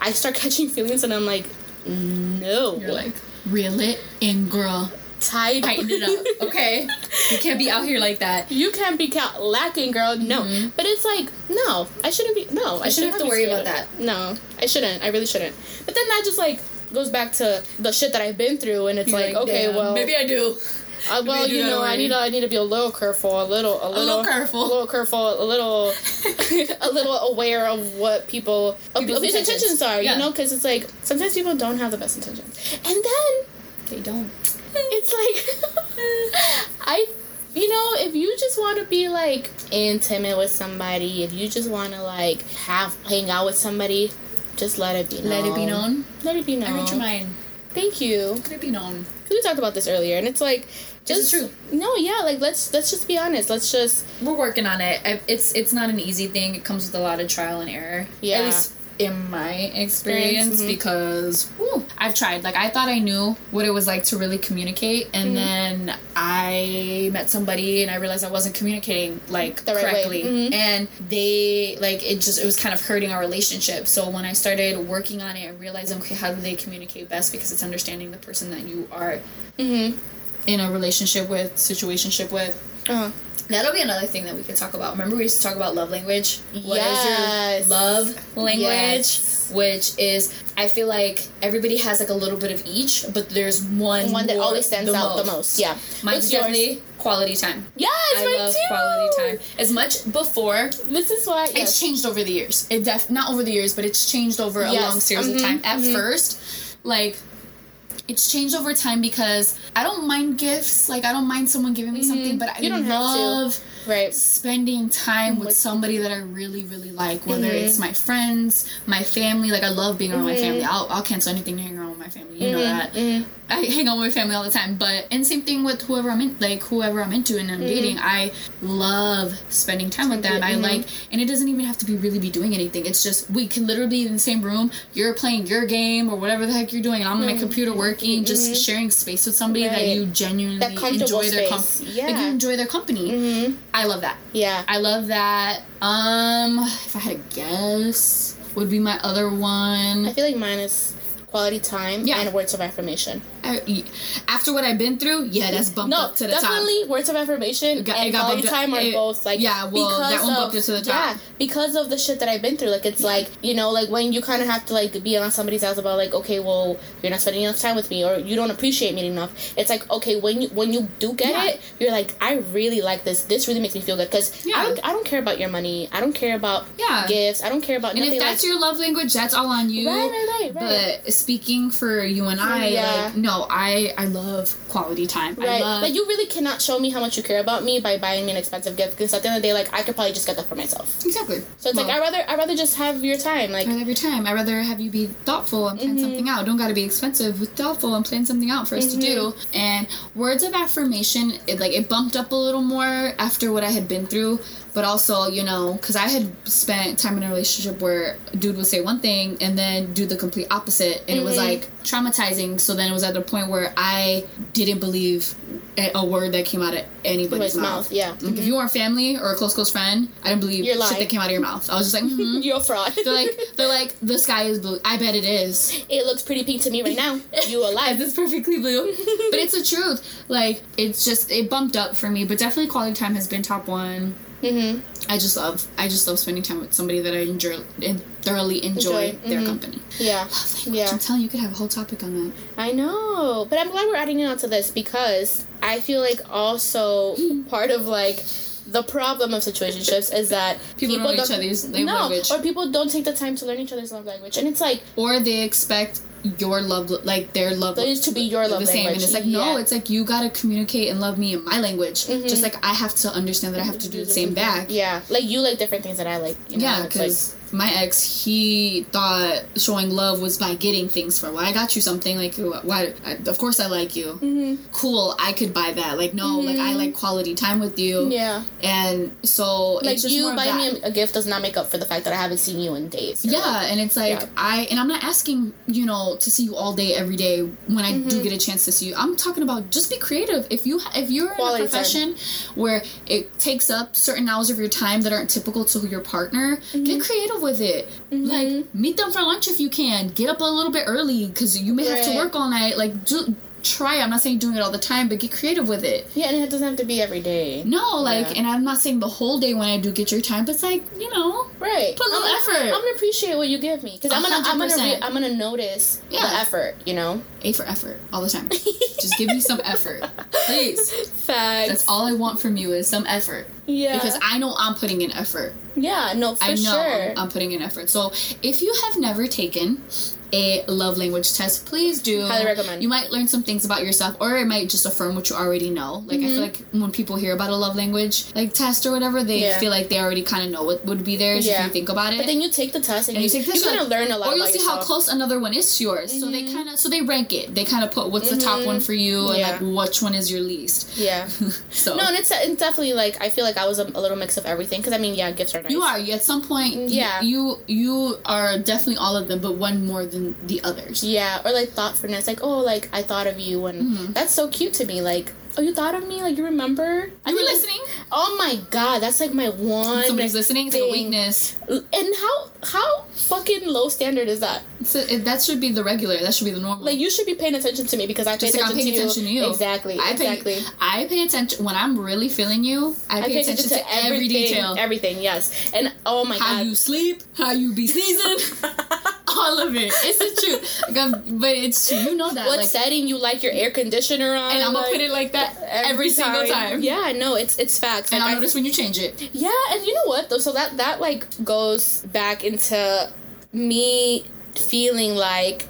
I start [laughs] catching feelings and I'm like, no. You're like, reel it in, girl. Tied Tighten it up, okay? You can't be out here like that. you can't be ca- lacking, girl. No, but it's like no, I shouldn't be. No, I Mm-hmm. shouldn't have to worry about that. No, I shouldn't. I really shouldn't. But then that just like goes back to the shit that I've been through, and it's You're like, like, okay, well, maybe I do. uh, well, you know, I need to, I need to be a little careful, a little, a little, little careful. a little careful, a little, a little aware of what people, of People's of intentions, intentions. are. Yeah. You know, because it's like sometimes people don't have the best intentions, and then They don't. It's like [laughs] I you know, if you just want to be like intimate with somebody, if you just want to like have hang out with somebody, Just let it be known. Let it be known. Let it be known. I read your mind. Thank you. Let it be known. We talked about this earlier, and it's like, just true. No, yeah, like let's let's just be honest. Let's just We're working on it. I- It's it's not an easy thing. It comes with a lot of trial and error. Yeah. At least in my experience, mhm. because whew, I've tried. Like I thought I knew what it was like to really communicate, and Mhm. then I met somebody and I realized I wasn't communicating like right correctly, Mhm. and they like it just it was kind of hurting our relationship. So when I started working on it, I realized okay, how do they communicate best? Because it's understanding the person that you are mm-hmm. In a relationship with, situationship with. uh That'll be another thing that we could talk about. Remember, we used to talk about love language. What is Yes. your love language? Yes. Which is, I feel like everybody has like a little bit of each, but there's one one that always stands out the most. Yeah. Mine's definitely quality time. Yes, I mine love too. quality time. As much before, This is why it's yes. changed over the years. It def not over the years, but it's changed over a long series Mhm, of time. At mhm. first, like it's changed over time because I don't mind gifts. Like I don't mind someone giving me something, but I You don't love right. spending time with With- somebody that I really, really like. Whether Mhm. it's my friends, my family. Like I love being around my Mhm. family. I'll, I'll cancel anything to hang around with my family. You know Mhm, that. I hang out with my family all the time. But and same thing with whoever I'm in, like whoever I'm into and I'm dating. I love spending time with them. I Mhm. like, and it doesn't even have to be really be doing anything. It's just we can literally be in the same room. You're playing your game or whatever the heck you're doing, and I'm on my Mhm. computer working, just Mhm. sharing space with somebody that you genuinely That enjoy their company. Yeah. Like you enjoy their company. Mm-hmm. I love that. Yeah. I love that. Um, if I had to guess, would be my other one. I feel like mine is quality time Yeah. and words of affirmation. Uh, I, after what I've been through, yeah, that's bumped No, up to the top. definitely words of affirmation got- and quality time are it- both like yeah, well, that because one of- bumped it to the top. Yeah, because of the shit that I've been through. Like it's like you know, like when you kind of have to like be on somebody's ass about like, okay, well, you're not spending enough time with me, or you don't appreciate me enough. It's like okay, when you when you do get Yeah. it, you're like, I really like this. This really makes me feel good because Yeah. I don't I don't care about your money. I don't care about Yeah. gifts. I don't care about And if that's like. your love language, that's all on you. Right, right, right, right. But speaking for you and I, Yeah. like, no, I I love quality time. I Right, love like you really cannot show me how much you care about me by buying me an expensive gift. Because at the end of the day, like I could probably just get that for myself. exactly. So it's like I rather I rather just have your time. Like I every time. I rather have you be thoughtful and plan Mhm. something out. Don't gotta be expensive, but thoughtful and plan something out for us to do. And words of affirmation, it like it bumped up a little more after what I had been through. But also, you know, because I had spent time in a relationship where dude would say one thing and then do the complete opposite, and it was Mhm. like traumatizing. So then it was at the point where I didn't believe a word that came out of anybody's mouth. mouth, yeah. Like if you weren't family or a close close friend, I didn't believe You're shit lying. that came out of your mouth. I was just like, [laughs] mm-hmm. You're a fraud. They're like, they're like, the sky is blue. I bet it is. it looks pretty pink to me right now. You alive? [laughs] It's perfectly blue. [laughs] but it's the truth. Like, it's just, it bumped up for me. But definitely quality time has been top one. Hmm I just love, I just love spending time with somebody that I enjoy, and thoroughly enjoy, Enjoy, their mhm. company. Yeah, Love language. Yeah. I'm telling you, you could have a whole topic on that. I know, but I'm glad we're adding it onto this because I feel like also part of like the problem of situationships is that People don't know each other's no, language. or people don't take the time to learn each other's love language, and it's like Or they expect your love, like their love is to be your love the same language. and it's like no Yeah. it's like you gotta communicate and love me in my language Mhm. just like i have to understand that i have to do the same back Yeah, like you like different things that I like. You know? yeah like- because my ex he thought showing love was by getting things for well i got you something like why I, of course i like you Mhm. cool i could buy that like no like i Mhm. like quality time with you yeah, and so like it's just you buying me a, gift does not make up for the fact that I haven't seen you in days. Yeah, like- and it's like Yeah. I and I'm not asking you know to see you all day every day when I do Mhm. get a chance to see you. I'm talking about just be creative. If you if you're Quality in a profession where it takes up certain hours of your time that aren't typical to your partner, get creative with it. Mhm. Like meet them for lunch if you can. Get up a little bit early because you may have to work all night. Like do try. I'm not saying doing it all the time, but get creative with it. yeah, and it doesn't have to be every day. No, like, Yeah. and I'm not saying the whole day when I do get your time, but it's like, you know, Right. Put a little I'm gonna, effort. I'm gonna appreciate what you give me because I'm gonna I'm gonna re- I'm gonna notice the Yeah. effort. You know. A for effort all the time. [laughs] Just give me some effort, please. Facts. That's all I want from you is some effort Yeah. because I know I'm putting in effort. yeah. No, for I know sure. I'm, I'm putting in effort. So if you have never taken a love language test, please do. Highly recommend. You might learn some things about yourself, or it might just affirm what you already know. Like I feel like when people hear about a love language like test or whatever, they Mm-hmm. Yeah. feel like they already kind of know what would be theirs if you think about it. But then you take the test and, and you, you take this you're gonna learn a lot or you'll see how close another one is to yours. So they kind of so they rank it. They kind of put what's the top one for you and Mm-hmm. Yeah. like which one is your least. Yeah. [laughs] So No, and it's, it's definitely like I feel like I was a, a little mix of everything because I mean yeah gifts are nice. You are. At some point. Yeah. You you are definitely all of them, but one more than the others. Yeah, or like thoughtfulness, like oh, like I thought of you, and Mm-hmm. that's so cute to me. Like oh, you thought of me, like you remember. I Are you like- listening? Oh my god, that's like my one. Somebody's listening. It's like a weakness. And how how fucking low standard is that? So it, that should be the regular. That should be the normal. Like you should be paying attention to me because I pay Just like I'm paying to, attention to you. Exactly. I pay, exactly. I pay attention when I'm really feeling you. I pay, attention, to, every detail. Everything, yes. And oh my how god. How you sleep, how you be sneezing, [laughs] all of it. It's the truth. Like, but it's true. You know that. what like, setting you like your air conditioner on? and I'm gonna like, put it like that every, single time. Yeah, no, it's it's facts. And Like, I'll I- notice when you change it. Yeah, and you know what though? So that that like goes back into me feeling like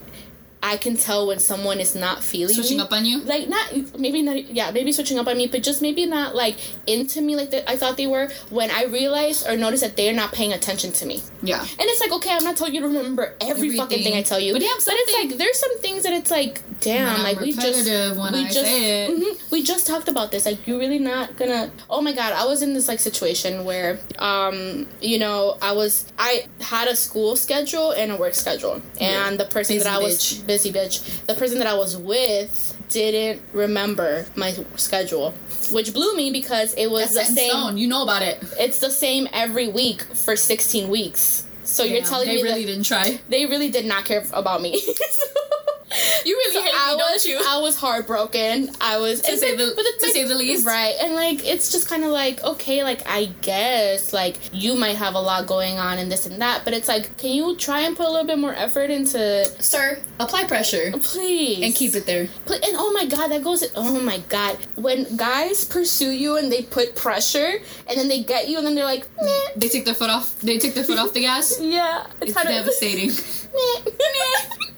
I can tell when someone is not feeling Switching me. up on you. Like not maybe not yeah maybe switching up on me, but just maybe not like into me like that I thought they were. When I realize or notice that they're not paying attention to me, Yeah. and it's like okay, I'm not telling you to remember every fucking thing I tell you, But damn, it's like there's some things that it's like damn When I'm like we just we I just mhm, we just talked about this like you're really not gonna oh my god i was in this like situation where um you know i was i had a school schedule and a work schedule and the person Busy that i was bitch. Busy bitch the person that i was with didn't remember my schedule which blew me because it was That's the same stone. You know about it. it's the same every week for 16 weeks so you're telling they me they really didn't try. they really did not care about me [laughs] [laughs] You really so hate I me, was, don't you? I was heartbroken. I was To say then- the- to say the least. right? And like, it's just kind of like, okay, like I guess like you might have a lot going on and this and that, but it's like, can you try and put a little bit more effort into, Sir, apply pressure please, and keep it there. Pl- And oh my god, that goes. Oh my god, when guys pursue you and they put pressure, and then they get you, and then they're like, meh. They take their foot off. They take their foot off the gas. [laughs] yeah, It's kinda- devastating. [laughs] Meh.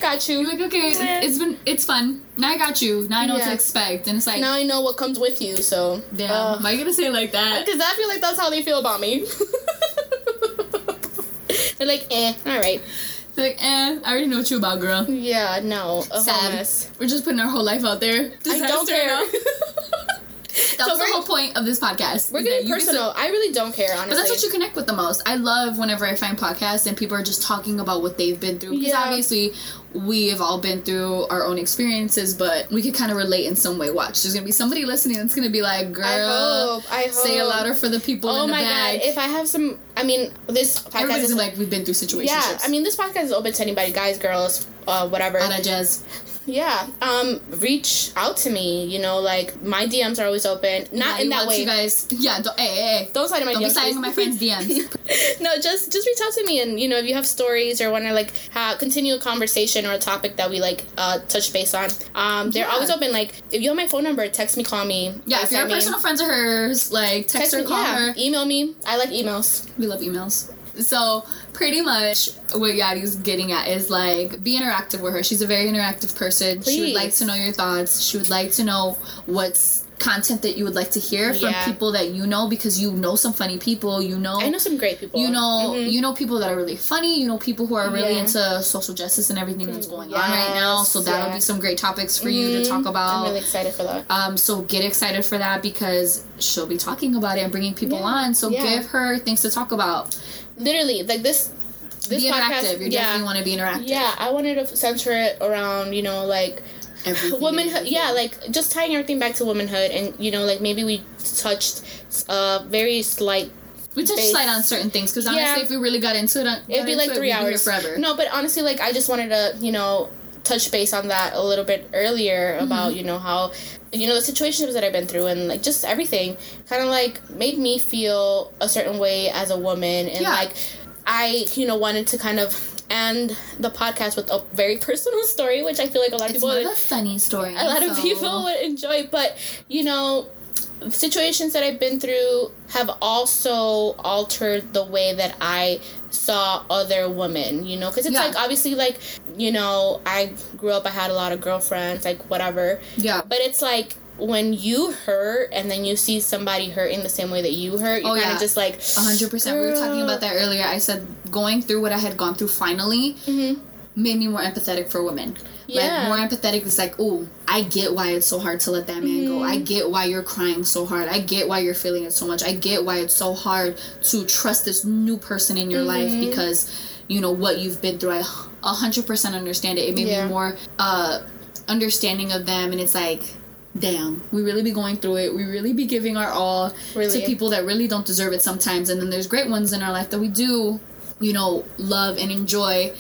Got you. You're like, okay, Meh. it's been, it's fun. Now I got you. Now I know what to expect. And it's like, now I know what comes with you. So damn, uh, why you gonna say it like that? [laughs] Because I feel like that's how they feel about me. [laughs] They're like, eh, all right. They're like, eh, I already know what you about, girl. Yeah, no, a Sad. We're just putting our whole life out there. I don't care. [laughs] enough. That So was the whole point of this podcast. We're getting personal. I really don't care, honestly. But that's what you connect with the most. I love whenever I find podcasts and people are just talking about what they've been through. Because Yeah. obviously, we have all been through our own experiences, but we could kind of relate in some way. Watch, there's gonna be somebody listening that's gonna be like, "Girl, I hope. I hope. say it louder for the people Oh in the my back." god! If I have some, I mean, this podcast Everybody's is like, we've been through situations. yeah. I mean, this podcast is open to anybody, guys, girls, uh, whatever. Ada Jazz. Yeah. Um, reach out to me. You know, like my DMs are always open. Not Yeah, in that way. You guys, yeah, don't, hey, hey, hey. Don't slide in my Don't be sliding in my friends' DMs. [laughs] no, just just reach out to me, and you know, if you have stories or want to like ha- continue a conversation or a topic that we like uh, touch base on, um, they're Yeah. always open. Like, if you have my phone number, text me, call me. Yeah, if you're personal friends of hers, like text, her, me, call yeah. her. email me. I like emails. We love emails. So pretty much what Yadi's getting at is like be interactive with her. She's a very interactive person. She would like to know your thoughts. She would like to know what's content that you would like to hear from Yeah. people that you know because you know some funny people. You know I know some great people. you know Mhm. you know people that are really funny. You know people who are really Yeah. into social justice and everything that's going on right now. So that'll yeah. be some great topics for you to Mhm. talk about. I'm really excited for that. Um, so get excited for that because she'll be talking about it and bringing people on. So give her things to talk about. Literally, like this. This be podcast, interactive. You yeah, definitely want to be interactive. yeah. I wanted to center it around, you know, like Everything. womanhood. Yeah, like just tying everything back to womanhood, and you know, like maybe we touched a very slight we touched base- light on certain things because honestly, Yeah. if we really got into it, got It'd be like three be hours. forever. No, but honestly, like I just wanted to, you know, touch base on that a little bit earlier Mm-hmm. about, you know, how, you know, the situations that I've been through and like just everything kind of like made me feel a certain way as a woman. And Yeah. like I, you know, wanted to kind of end the podcast with a very [laughs] personal story, which I feel like a lot of it's people of a funny story. a lot of people would enjoy but you know situations that I've been through have also altered the way that I saw other women, you know, because it's Yeah. like obviously like you know I grew up, I had a lot of girlfriends, like whatever, Yeah. but it's like when you hurt and then you see somebody hurt in the same way that you hurt, you Oh, kind of yeah. just like A hundred percent. We were talking about that earlier. I said going through what I had gone through finally Mhm. Made me more empathetic for women. Yeah. Like more empathetic is like, oh, I get why it's so hard to let that man go. I get why you're crying so hard. I get why you're feeling it so much. I get why it's so hard to trust this new person in your life because you know what you've been through. I a hundred percent understand it. It made Yeah. me more uh understanding of them and it's like damn we really be going through it we really be giving our all Really. to people that really don't deserve it sometimes and then there's great ones in our life that we do you know love and enjoy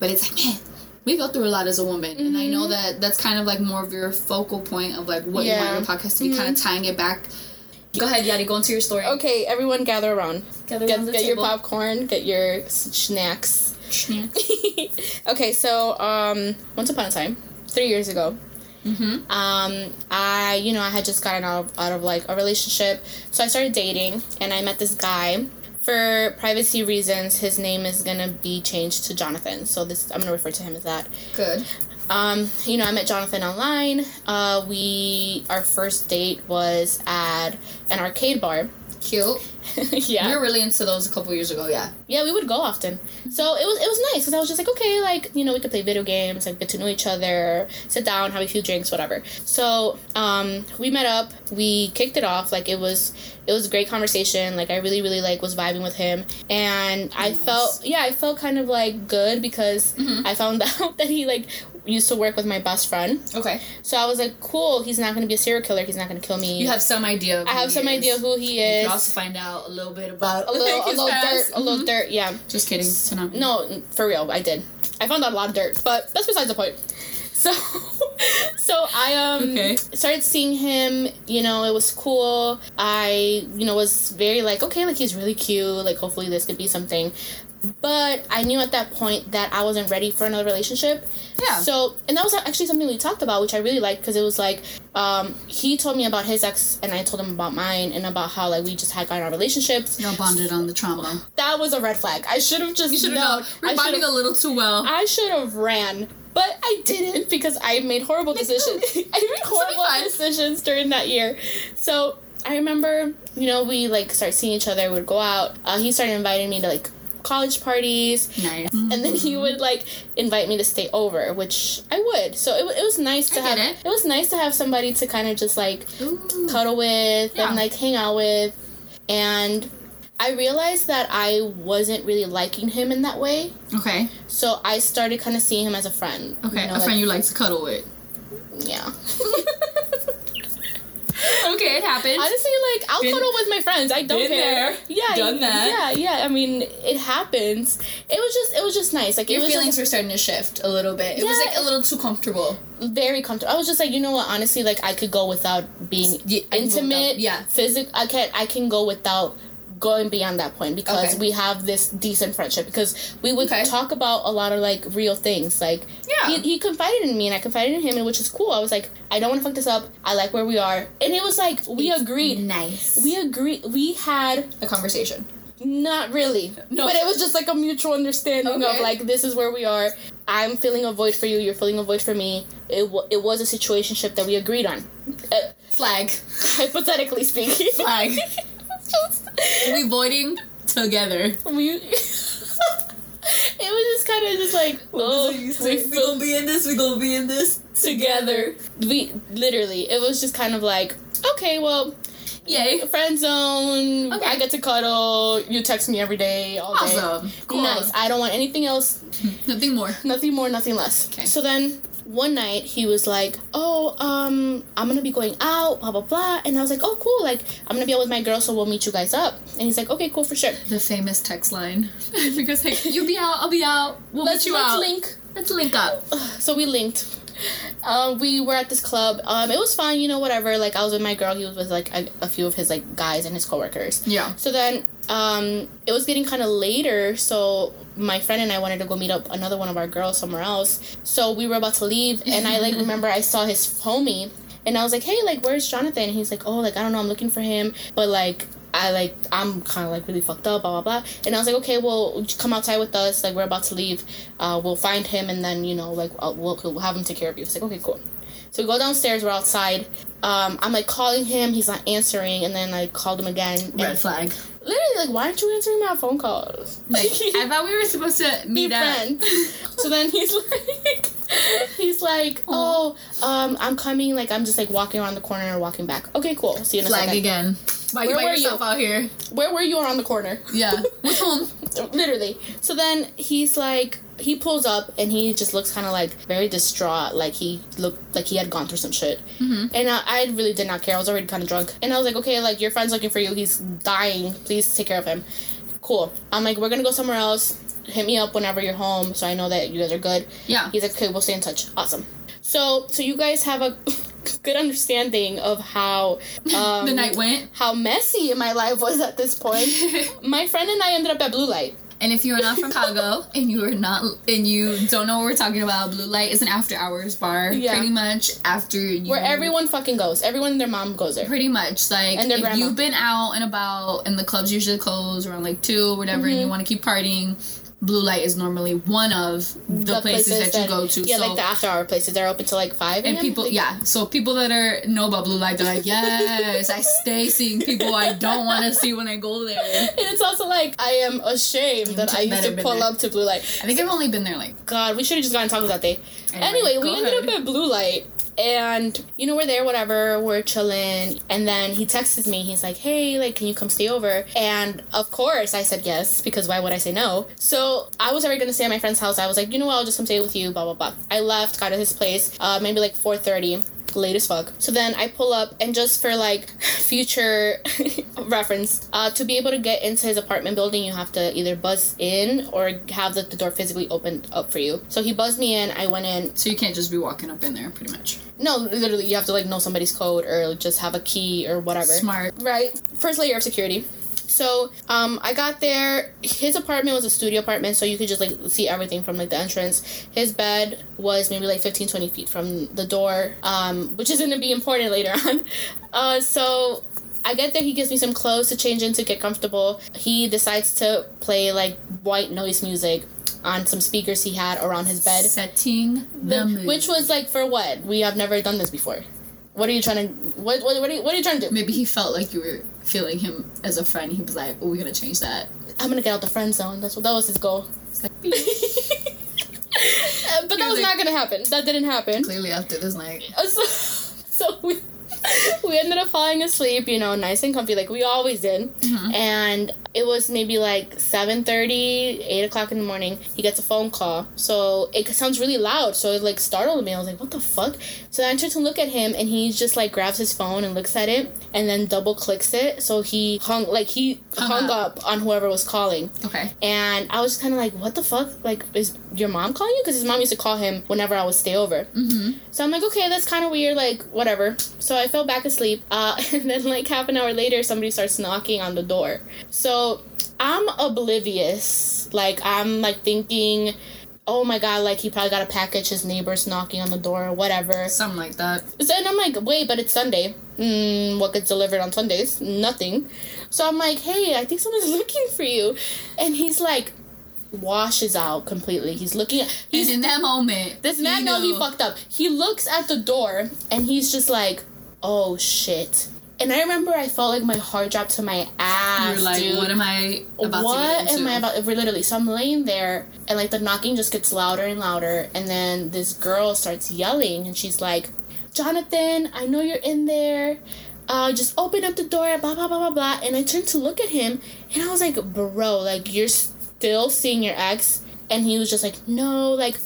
but it's like man we go through a lot as a woman. And i know that that's kind of like more of your focal point of like what you Yeah. want your podcast to be kind of tying it back. Go ahead yadi go into your story. Okay, everyone gather around, Gather get, around the get your popcorn, get your s- snacks. [laughs] Okay, so um, once upon a time, three years ago, mm-hmm. um, I you know I had just gotten out of, out of like a relationship, so I started dating, and I met this guy. For privacy reasons, his name is gonna be changed to Jonathan. So this I'm gonna refer to him as that. good Um, you know, I met Jonathan online. Uh, we our first date was at an arcade bar. Cute [laughs] yeah. we were really into those a couple years ago yeah Yeah, we would go often. So it was it was nice because I was just like, okay, like you know, we could play video games, like get to know each other, sit down, have a few drinks, whatever. So um, we met up, we kicked it off. Like it was it was a great conversation. Like I really really like was vibing with him, and I Nice. felt yeah, I felt kind of like good because Mhm. I found [laughs] out that he like used to work with my best friend. okay So I was like, cool, he's not gonna be a serial killer. He's not gonna kill me. you have some idea of I have some is. idea who he you is. can also find out a little bit about [laughs] a little, a little past. dirt, a little Mhm. dirt, yeah. just kidding. No, for real, I did. I found out a lot of dirt, but that's besides the point. [laughs] So, so I um Okay. started seeing him. You know, it was cool. I you know was very like okay, like he's really cute. Like hopefully this could be something. But I knew at that point that I wasn't ready for another relationship. Yeah. So, and that was actually something we talked about, which I really liked because it was like, um, he told me about his ex, and I told him about mine, and about how like we just had gotten our relationships. Y'all bonded on the trauma. That was a red flag. I should have just You should have known. We're bonding a little too well. I should have ran, but I didn't because I made horrible decisions. [laughs] I made horrible decisions during that year. So I remember, you know, we like start seeing each other. We'd go out. Uh, he started inviting me to like college parties. nice. And then he would like invite me to stay over, which I would. So it, it was nice to I have. get it. was nice to have somebody to kind of just like Ooh. cuddle with Yeah. and like hang out with. And I realized that I wasn't really liking him in that way. Okay. So I started kind of seeing him as a friend. Okay. you know, a like- friend you like to cuddle with. Yeah. [laughs] Okay, it happens. Honestly, like I'll Been- cuddle with my friends. I don't been care. there, Yeah. done that. Yeah, yeah. I mean, it happens. It was just, it was just nice. Like Your it was feelings just were starting to shift a little bit. It was like a little too comfortable. very comfortable. I was just like, you know what? Honestly, like I could go without being Yeah, I can go intimate. yeah. Physical. I can't. I can go without going beyond that point because Okay. we have this decent friendship because we would Okay. talk about a lot of like real things like Yeah. he, he confided in me and I confided in him and which is cool I was like I don't want to fuck this up I like where we are and it was like we agreed Nice. we agreed we had a conversation. not really No. but it was just like a mutual understanding of like this is where we are I'm feeling a void for you you're feeling a void for me it, w- it was a situationship that we agreed on uh, Flag. [laughs] hypothetically speaking Flag. [laughs] Just- we voiding together. we [laughs] it was just kind of just like oh we feel be in this. We gonna be in this together we literally it was just kind of like okay well Yay. friend zone Okay. i get to cuddle you text me every day all day Awesome. Cool. nice i don't want anything else [laughs] Nothing more. nothing more nothing less Okay. so then one night he was like oh um i'm gonna be going out blah blah blah and i was like oh cool like i'm gonna be out with my girl so we'll meet you guys up and he's like okay cool for sure The famous text line. [laughs] because like you be out, I'll be out. We'll let's, meet you let's out. link Let's link up. [sighs] so we linked. Uh, we were at this club. Um, it was fun, you know, whatever. Like I was with my girl. He was with like a, a few of his like guys and his coworkers. Yeah. So then, um, it was getting kind of later. So my friend and I wanted to go meet up another one of our girls somewhere else. So we were about to leave, and I like [laughs] remember I saw his homie. And I was like, hey, like, where's Jonathan? And he's like, oh, like, I don't know, I'm looking for him. But, like, I like I'm kind of like really fucked up, blah blah blah. And I was like, okay, well, come outside with us. Like we're about to leave. Uh, we'll find him, and then you know, like I'll, we'll, we'll have him take care of you. It's like okay, cool. So we go downstairs. We're outside. Um, I'm like calling him. He's not answering, and then I called him again. Red and flag. literally, like, why aren't you answering my phone calls? Like I [laughs] thought we were supposed to be meet up. friends. so then he's [laughs] like, he's like, oh, um, I'm coming. Like I'm just like walking around the corner and walking back. Okay, cool. See you in a Flag second. again. You Where by were you? out here? Where were you around the corner? Yeah. [laughs] With whom? literally so then he's like he pulls up and he just looks kind of like very distraught like he looked like he had gone through some shit Mm-hmm. and I, I really did not care i was already kind of drunk and i was like okay like your friend's looking for you he's dying please take care of him cool i'm like we're gonna go somewhere else hit me up whenever you're home so i know that you guys are good Yeah. he's like okay we'll stay in touch awesome so so you guys have a [laughs] good understanding of how [laughs] um, the night went. how messy my life was at this point [laughs] my friend and i ended up at blue light And if you are not from Chicago [laughs] and you are not and you don't know what we're talking about, Blue Light is an after hours bar. Yeah. Pretty much after you where everyone fucking goes. Everyone and their mom goes there. pretty much like And their if grandma. you've been out and about and the clubs usually close around like two or whatever and you Mm-hmm. want to keep partying blue light is normally one of the, places, that, you go to Yeah, so like the after hour places. They're open till like five. and people Like, yeah so people that are know about blue light they're like yes i stay seeing people i don't want to [laughs] see when i go there And it's also like I am ashamed that I used to pull there. up to blue light. i think i've only been there like God, we should have just gotten tacos that day. Anyway, we go ended up at blue light. And you know we're there, whatever. We're chilling, and then he texts me. He's like, "Hey, like, can you come stay over?" And of course, I said yes because why would I say no? So I was already gonna stay at my friend's house. I was like, you know what? I'll just come stay with you. Blah blah blah. I left, got to his place, uh, maybe like four thirty. Late as fuck. So then I pull up, and just for like [laughs] future [laughs] reference, uh, to be able to get into his apartment building, you have to either buzz in or have the, the door physically opened up for you. So he buzzed me in. I went in. so you can't just be walking up in there pretty much No, literally, you have to like know somebody's code or just have a key or whatever. smart Right. First layer of security. So, um, I got there. His apartment was a studio apartment, so you could just like see everything from like the entrance. His bed was maybe like 15, 20 feet from the door, um, which is gonna be important later [laughs] on. Uh, so I get there. He gives me some clothes to change into, get comfortable. He decides to play like white noise music on some speakers he had around his bed. setting the, The- mood which was like for what? We have never done this before. What are you trying to? What what what are you, what are you trying to do? maybe he felt like you were feeling him as a friend he was like oh we're gonna change that I'm gonna get out the friend zone. That's what that was his goal. Like, [laughs] but that was like- not gonna happen. That didn't happen. clearly after this night [laughs] So, so we [laughs] we ended up falling asleep. You know, nice and comfy, like we always did. Mm-hmm. And it was maybe like 7.30 8 o'clock in the morning he gets a phone call so it sounds really loud so it like startled me i was like what the fuck so i turned to look at him and he just like grabs his phone and looks at it and then double clicks it so he hung like he Hung hung up on whoever was calling okay and I was kind of like, what the fuck? Like, is your mom calling you? Because his mom used to call him whenever I would stay over. mm-hmm So I'm like, okay, that's kind of weird. Like, whatever. So I fell back asleep. Uh, [laughs] and then, like, half an hour later, somebody starts knocking on the door. So I'm oblivious. Like, I'm like thinking, oh my god, like, he probably got a package. His neighbor's knocking on the door or whatever. something like that So and I'm like, wait, but it's Sunday. Mm, what gets delivered on Sundays? Nothing. So I'm like, hey, I think someone's [laughs] looking for you. And he's like, washes out completely. He's looking at, he's, and in that moment this man know he fucked up. He looks at the door and he's just like, oh shit. And I remember I felt like my heart dropped to my ass. You're like, dude what am I about what am I about? Literally, so I'm laying there, and like the knocking just gets louder and louder, and then this girl starts yelling, and she's like, "Jonathan, I know you're in there. Uh, just open up the door." Blah blah blah blah blah. And I turned to look at him, and I was like, "Bro, like you're still seeing your ex?" And he was just like, "No, like."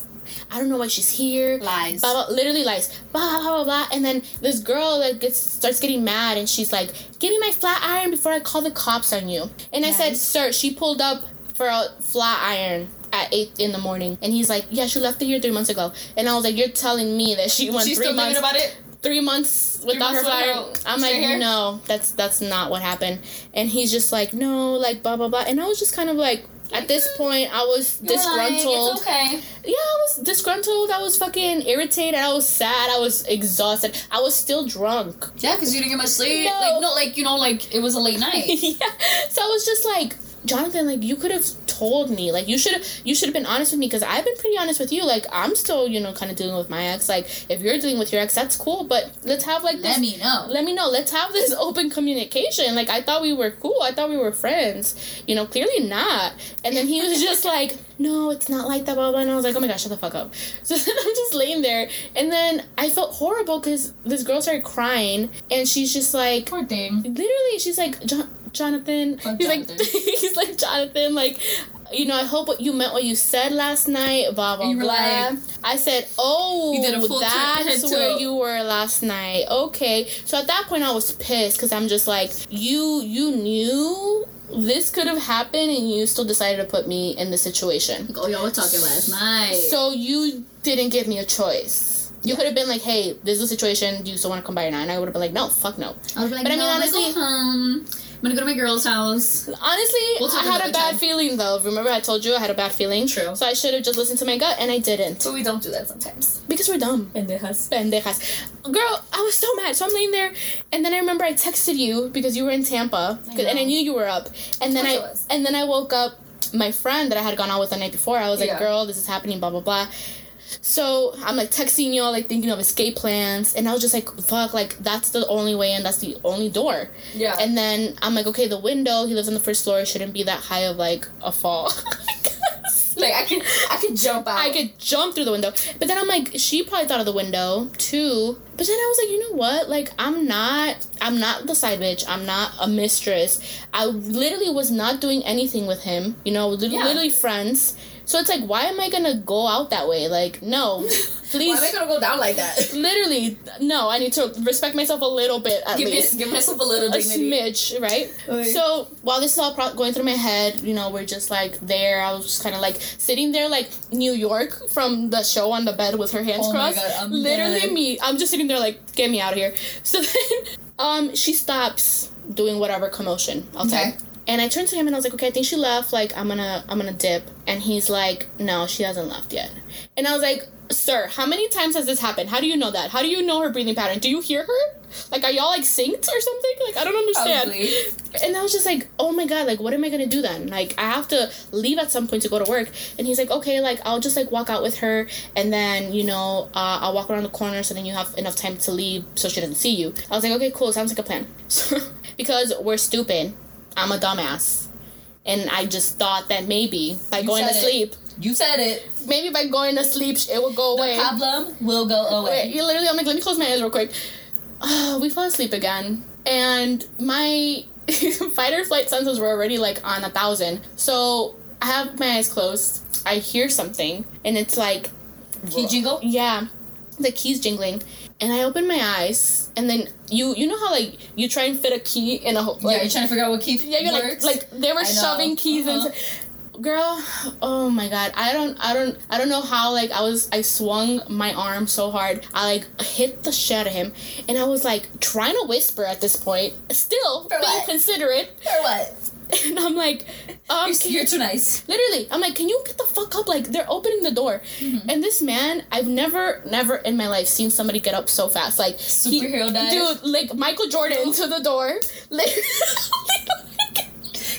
I don't know why she's here. Lies. Blah, blah, literally lies. Blah, blah, blah, blah. And then this girl like gets starts getting mad and she's like, Give me my flat iron before I call the cops on you. And I said, Sir, she pulled up for a flat iron at eight in the morning. And he's like, Yeah, she left it here three months ago. And I was like, You're telling me that she went She's three still months thinking about it three months without her flat without iron. I'm like, hair? no, that's that's not what happened. And he's just like, no, like blah blah blah. And I was just kind of like, At this point, I was like, disgruntled. it's okay. Yeah, I was disgruntled. I was fucking irritated. I was sad. I was exhausted. I was still drunk. Yeah, because you didn't get much sleep. No. Like no, like you know, like it was a late night. [laughs] yeah. So I was just like, Jonathan, like you could have told me, like you should have, you should have been honest with me because I've been pretty honest with you. Like I'm still, you know, kind of dealing with my ex. Like if you're dealing with your ex, that's cool. But let's have like this. Let me know. Let me know. Let's have this [laughs] open communication. Like I thought we were cool. I thought we were friends. You know, clearly not. And then he was just [laughs] like, "No, it's not like that." Blah blah. And I was like, "Oh my gosh, shut the fuck up." [laughs] So then I'm just laying there, and then I felt horrible because this girl started crying, and she's just like, Poor thing. literally, she's like, "Jo- "Jonathan." Fuck he's like, Jonathan. [laughs] he's like, "Jonathan, like." You know, I hope what you meant what you said last night, blah blah blah. like- I said, "Oh, You did a full that's where you were last night." Okay, so at that point, I was pissed because I'm just like, "You, you knew this could have happened, and you still decided to put me in the situation. Oh, y'all were talking last night. So you didn't give me a choice. You could have been like, "Hey, this is the situation. Do you still want to come by or not?" And I would have been like, "No, fuck no." I was like, But I mean, no, honestly- go home. I'm gonna go to my girl's house. Honestly, We'll I had a bad time. feeling though. Remember, I told you I had a bad feeling. True. So I should have just listened to my gut, and I didn't But we don't do that sometimes. because we're dumb. Has. Pendejas. Girl, I was so mad. So I'm laying there, and then I remember I texted you because you were in Tampa, I and I knew you were up. And then I, and then I woke up my friend that I had gone out with the night before. I was like, Yeah. "Girl, this is happening." Blah blah blah. So I'm like texting y'all, like thinking of escape plans, and I was just like, "Fuck!" Like that's the only way, and that's the only door. Yeah. And then I'm like, "Okay, the window. He lives on the first floor. It shouldn't be that high of like a fall." [laughs] [laughs] like I can, I can jump out. I could jump through the window. But then I'm like, she probably thought of the window too. But then I was like, you know what? Like, I'm not, I'm not the side bitch. I'm not a mistress. I literally was not doing anything with him. You know, li- Yeah. literally friends. So it's like, why am I gonna go out that way? Like, no, please. [laughs] Why am I gonna go down like that? Literally, no. I need to respect myself a little bit at give, me, least give myself a little a dignity. smidge, right? Okay. So while this is all pro- going through my head, you know, we're just like there. I was just kind of like sitting there, like New York from the show on the bed with her hands Oh my crossed. God, I'm Literally dead. me. I'm just sitting there, like, get me out of here. So [laughs] then, um, she stops doing whatever commotion. Okay. Okay. And I turned to him and I was like, okay, I think she left. Like, I'm gonna, I'm gonna dip. And he's like, no, she hasn't left yet. And I was like, sir, how many times has this happened? How do you know that? How do you know her breathing pattern? Do you hear her? Like, are y'all like synced or something? Like, I don't understand. And I was just like, oh my god, like, what am I gonna do then? Like, I have to leave at some point to go to work. And he's like, okay, like, I'll just like walk out with her, and then you know, uh, I'll walk around the corner so then you have enough time to leave so she doesn't see you. I was like, okay, cool, sounds like a plan. [laughs] So, because we're stupid, I'm a dumbass, and I just thought that maybe by You going to it. sleep, You said it. maybe by going to sleep, it will go away. The Problem will go away. Wait, you literally, I'm like, let me close my eyes real quick. Uh, we fell asleep again, and my [laughs] fight or flight sensors were already like on a thousand. So I have my eyes closed. I hear something, and it's like, Key jingle? yeah, the keys jingling, and I open my eyes, and then you you know how like you try and fit a key in a hole. yeah, you're trying to figure out what key Yeah, you're like works. like they were shoving keys Uh-huh. into girl oh my god i don't i don't i don't know how like i was i swung my arm so hard i like hit the shit out of him and i was like trying to whisper at this point still For being what? considerate or what? [laughs] and i'm like um You're, you're too nice. [laughs] literally i'm like can you get the fuck up like they're opening the door Mm-hmm. and this man i've never never in my life seen somebody get up so fast like he- Superhero dive. dude like michael jordan to the door [laughs] like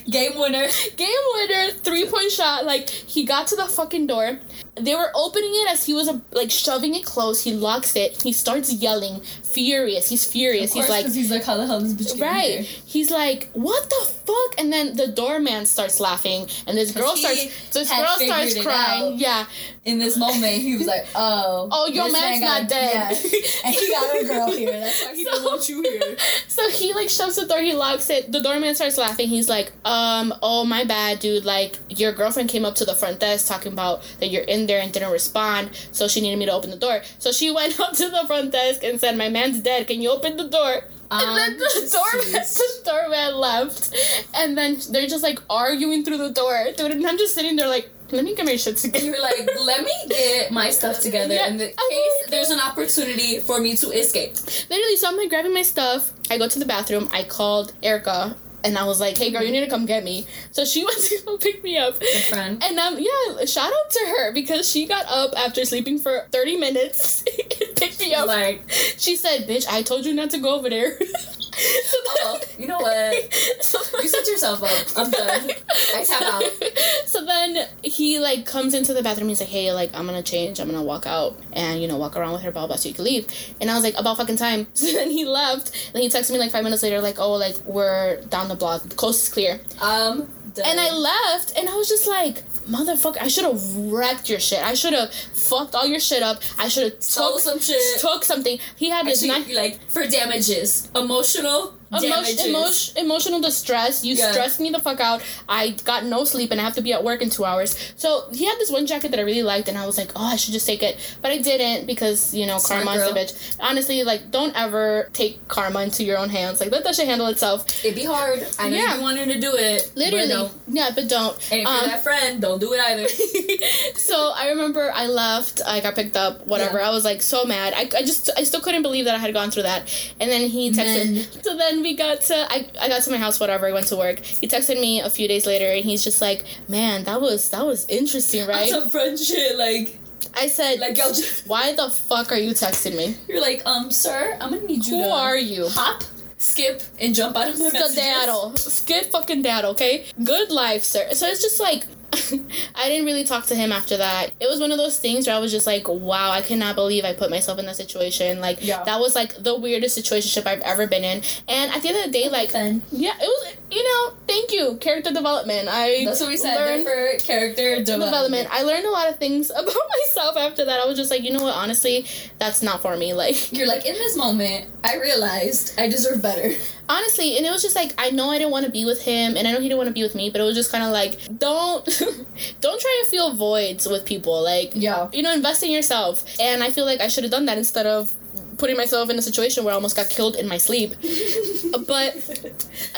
Game winner. game winner, three point shot. Like he got to the fucking door. They were opening it as he was uh, like shoving it close. He locks it. He starts yelling, furious. He's furious. Course, He's like, he's like, how the hell is this bitch right. here? He's like, what the fuck? And then the doorman starts laughing, and this girl starts. This girl starts crying. Yeah. In this moment, he was like, [laughs] oh. Oh, your man's man not dead. Yeah. And he got a girl here. [laughs] That's why he doesn't want you here. [laughs] So he like shoves the door, he locks it. The doorman starts laughing. He's like, um, oh my bad, dude. Like your girlfriend came up to the front desk talking about that you're in there and didn't respond, so she needed me to open the door. So she [laughs] went up to the front desk and said, My man's dead, can you open the door? And then Um, the [laughs] doorman, the doorman left, and then they're just like arguing through the door, dude. And I'm just sitting there like, let me get my shit together. You're like, let me get my stuff [laughs] together Yeah, in the case like there's an opportunity for me to escape. Literally, so I'm like grabbing my stuff. I go to the bathroom. I called Erica. And I was like, "Hey, girl, you need to come get me." So she [laughs] went to go pick me up. Good friend. And um, yeah, shout out to her because she got up after sleeping for thirty minutes, [laughs] and picked me up. Like, She said, "Bitch, I told you not to go over there." [laughs] oh, you know what? [laughs] You set yourself up. I'm done. I tap out. So then he like comes into the bathroom. He's like, "Hey, like I'm gonna change. I'm gonna walk out and you know walk around with her, blah blah, so you can leave." And I was like, "About fucking time." [laughs] So then he left, and he texted me like five minutes later, like, "Oh, like we're down the block. The coast is clear." Um, done. And I left, and I was just like, "Motherfucker! I should have wrecked your shit. I should have fucked all your shit up. I should have took some shit. took something." He had this nice. like for damages, emotional. Emotion, emotion, emotional distress. You Yeah. stressed me the fuck out. I got no sleep and I have to be at work in two hours. So he had this one jacket that I really liked, and I was like, oh, I should just take it, but I didn't because you know karma's a bitch. Honestly, like don't ever take karma into your own hands. Like let that shit handle itself. It'd be hard. I know Yeah. you wanted to do it. Literally, But no. yeah, but don't. And if Um, you're that friend, don't do it either. [laughs] so I remember I left, I got picked up, whatever. Yeah. I was like so mad. I, I just I still couldn't believe that I had gone through that. And then he texted. Men. So then we got to I, I got to my house, whatever. I went to work. He texted me a few days later, and he's just like, "Man, that was that was interesting, right?" Some friend shit, like, I said, like y'all just, "Why the fuck are you texting me? you're like, um, sir, I'm gonna need you Who to are you?" hop, skip, and jump out of my messages. Skedaddle, skid fucking daddle, okay? Good life, sir. So it's just like, [laughs] I didn't really talk to him after that. It was one of those things where I was just like, wow, I cannot believe I put myself in that situation. Like, Yeah. that was like the weirdest situationship I've ever been in. And at the end of the day, like, yeah, it was, you know, thank you, character development. I That's what we said. learned for character development. development. I learned a lot of things [laughs] about myself after that. I was just like, you know what, honestly, that's not for me. [laughs] Like, You're like, in this moment, I realized I deserve better. honestly and it was just like i know i didn't want to be with him and i know he didn't want to be with me but it was just kind of like don't [laughs] don't try to fill voids with people like Yeah. you know invest in yourself and i feel like i should have done that instead of putting myself in a situation where i almost got killed in my sleep [laughs] but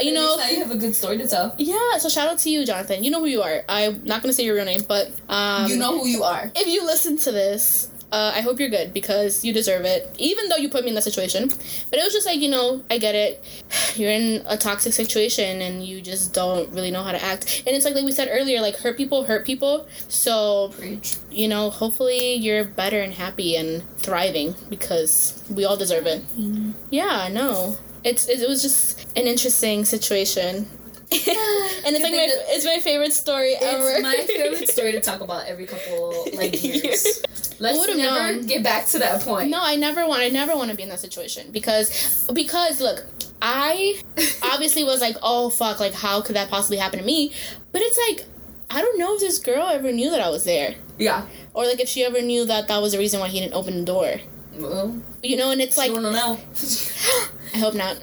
you know now you have a good story to tell. yeah so shout out to you jonathan you know who you are i'm not gonna say your real name but um you know who you are. if you listen to this, uh, I hope you're good because you deserve it. Even though you put me in that situation, but it was just like you know, I get it. [sighs] You're in a toxic situation and you just don't really know how to act. And it's like like we said earlier, like hurt people hurt people. So Preach. you know, hopefully you're better and happy and thriving because we all deserve it. Yeah, no. It's it, it was just an interesting situation. [laughs] and it's like my, it's my favorite story ever. It's my [laughs] favorite story to talk about every couple like [laughs] years. Let's never known. get back to that point. No, I never want. I never want to be in that situation because because look, I obviously was like, oh fuck, like how could that possibly happen to me? But it's like I don't know if this girl ever knew that I was there, Yeah. or like if she ever knew that that was the reason why he didn't open the door. Well, You know, and it's like, like you wanna know? [gasps] I hope not.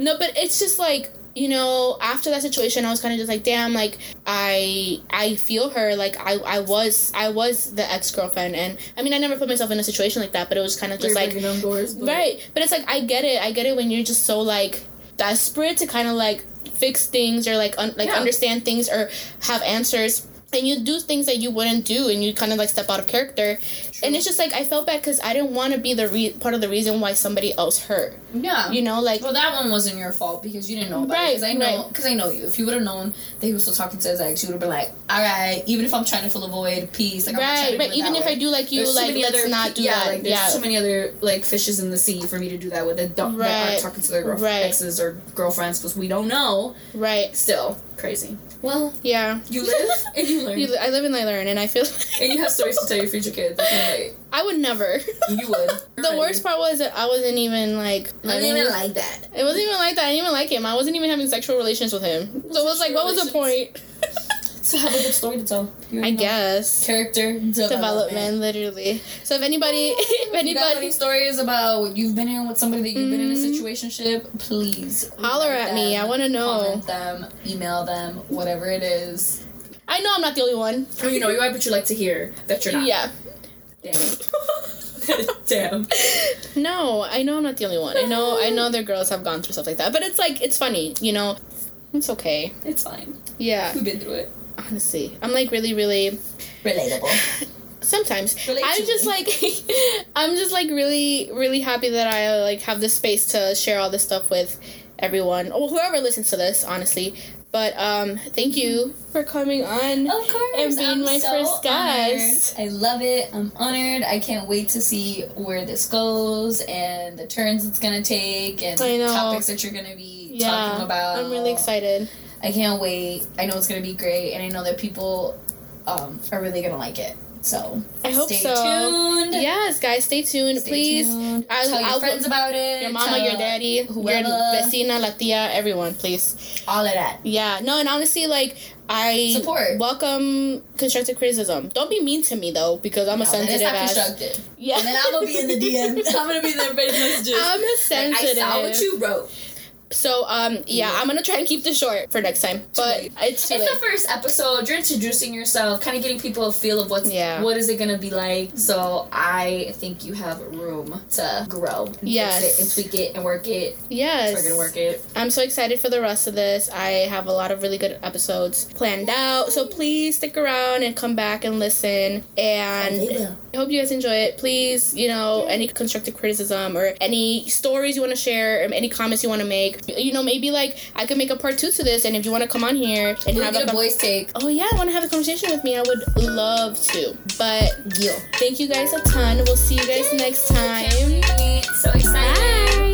no, but it's just like you know after that situation i was kind of just like damn like i i feel her like i i was i was the ex-girlfriend and i mean i never put myself in a situation like that but it was kind of just like doors, but- right but it's like i get it i get it when you're just so like desperate to kind of like fix things or like un- like Yeah. understand things or have answers and you do things that you wouldn't do and you kind of like step out of character and it's just like i felt bad because i didn't want to be the re- part of the reason why somebody else hurt Yeah. you know like Well, that one wasn't your fault because you didn't know about Right, it. Because I know, right. because I know you. If you would have known that he was still talking to his ex, you would have been like, "All right, even if I'm trying to fill a void, peace." Like, I'm not trying right right even if way. i do like you There's like many let's other not do yeah, that Like, there's yeah too many other like fishes in the sea for me to do that with that don't that Right. aren't talking to their girl- Right. exes or girlfriends because we don't know. right Still crazy. Well, yeah you live and you learn, [laughs] You- i live and i learn and i feel [laughs] and you have stories to tell your future kids. I can't wait. i would never You would. [laughs] the worst part was that i wasn't even like I didn't even like that. It wasn't even like that. I didn't even like him. I wasn't even having sexual relations with him. So it was like, what was the point? To have a good story to tell. You I guess Character development. development, literally. So if anybody, [laughs] if If any anybody, stories about what you've been in with somebody that you've been in a mm. situationship, please Holler at me. I wanna know. Comment them, email them, whatever it is. I know I'm not the only one. Or you know, you might, but you like to hear that you're not. Yeah. Damn. [laughs] Damn. No, I know I'm not the only one. I know, I know other girls have gone through stuff like that. But it's like, it's funny, you know. It's okay. It's fine. Yeah. We've been through it. Honestly, I'm like really, really. Relatable. Sometimes Relate I'm just me. like, [laughs] I'm just like really, really happy that I like have this space to share all this stuff with everyone, or whoever listens to this, honestly. But um, thank you for coming on. Of course, And being I'm my so first guest. honored. I love it. I'm honored. I can't wait to see where this goes and the turns it's gonna take and know. topics that you're gonna be Yeah, talking about. I'm really excited. I can't wait. I know it's gonna be great, and I know that people um, are really gonna like it. So I hope stay so. tuned. Yes, guys, stay tuned, Stay please. tuned. I- Tell your I friends about it. Your mama, your daddy, whoever. your vecina, la tia, everyone, please. all of that. Yeah, no, and honestly, like I Support. welcome constructive criticism. Don't be mean to me though, because I'm a No, then sensitive it's not ass. constructive. Yeah, And then I'm gonna be in the DM. [laughs] I'm gonna be in the [laughs] messages. I'm a Like, sensitive. I saw what you wrote. So um, yeah. I'm gonna try and keep this short for next time, but it's too It's late. the first episode. You're introducing yourself, kind of getting people a feel of what's Yeah. what is it gonna be like. So I think you have room to grow, Yes. and tweak it and work it. Yes, We're gonna work it. I'm so excited for the rest of this. I have a lot of really good episodes planned out, so please stick around and come back and listen. And I hope you guys enjoy it. Please, you know, any constructive criticism or any stories you want to share or any comments you want to make, you know, maybe like I could make a part two to this. And if you want to come on here and We'll have a, a voice take. oh yeah, I want to have a conversation with me, I would love to. But Deal. thank you guys a ton. We'll see you guys next time. So excited. Bye.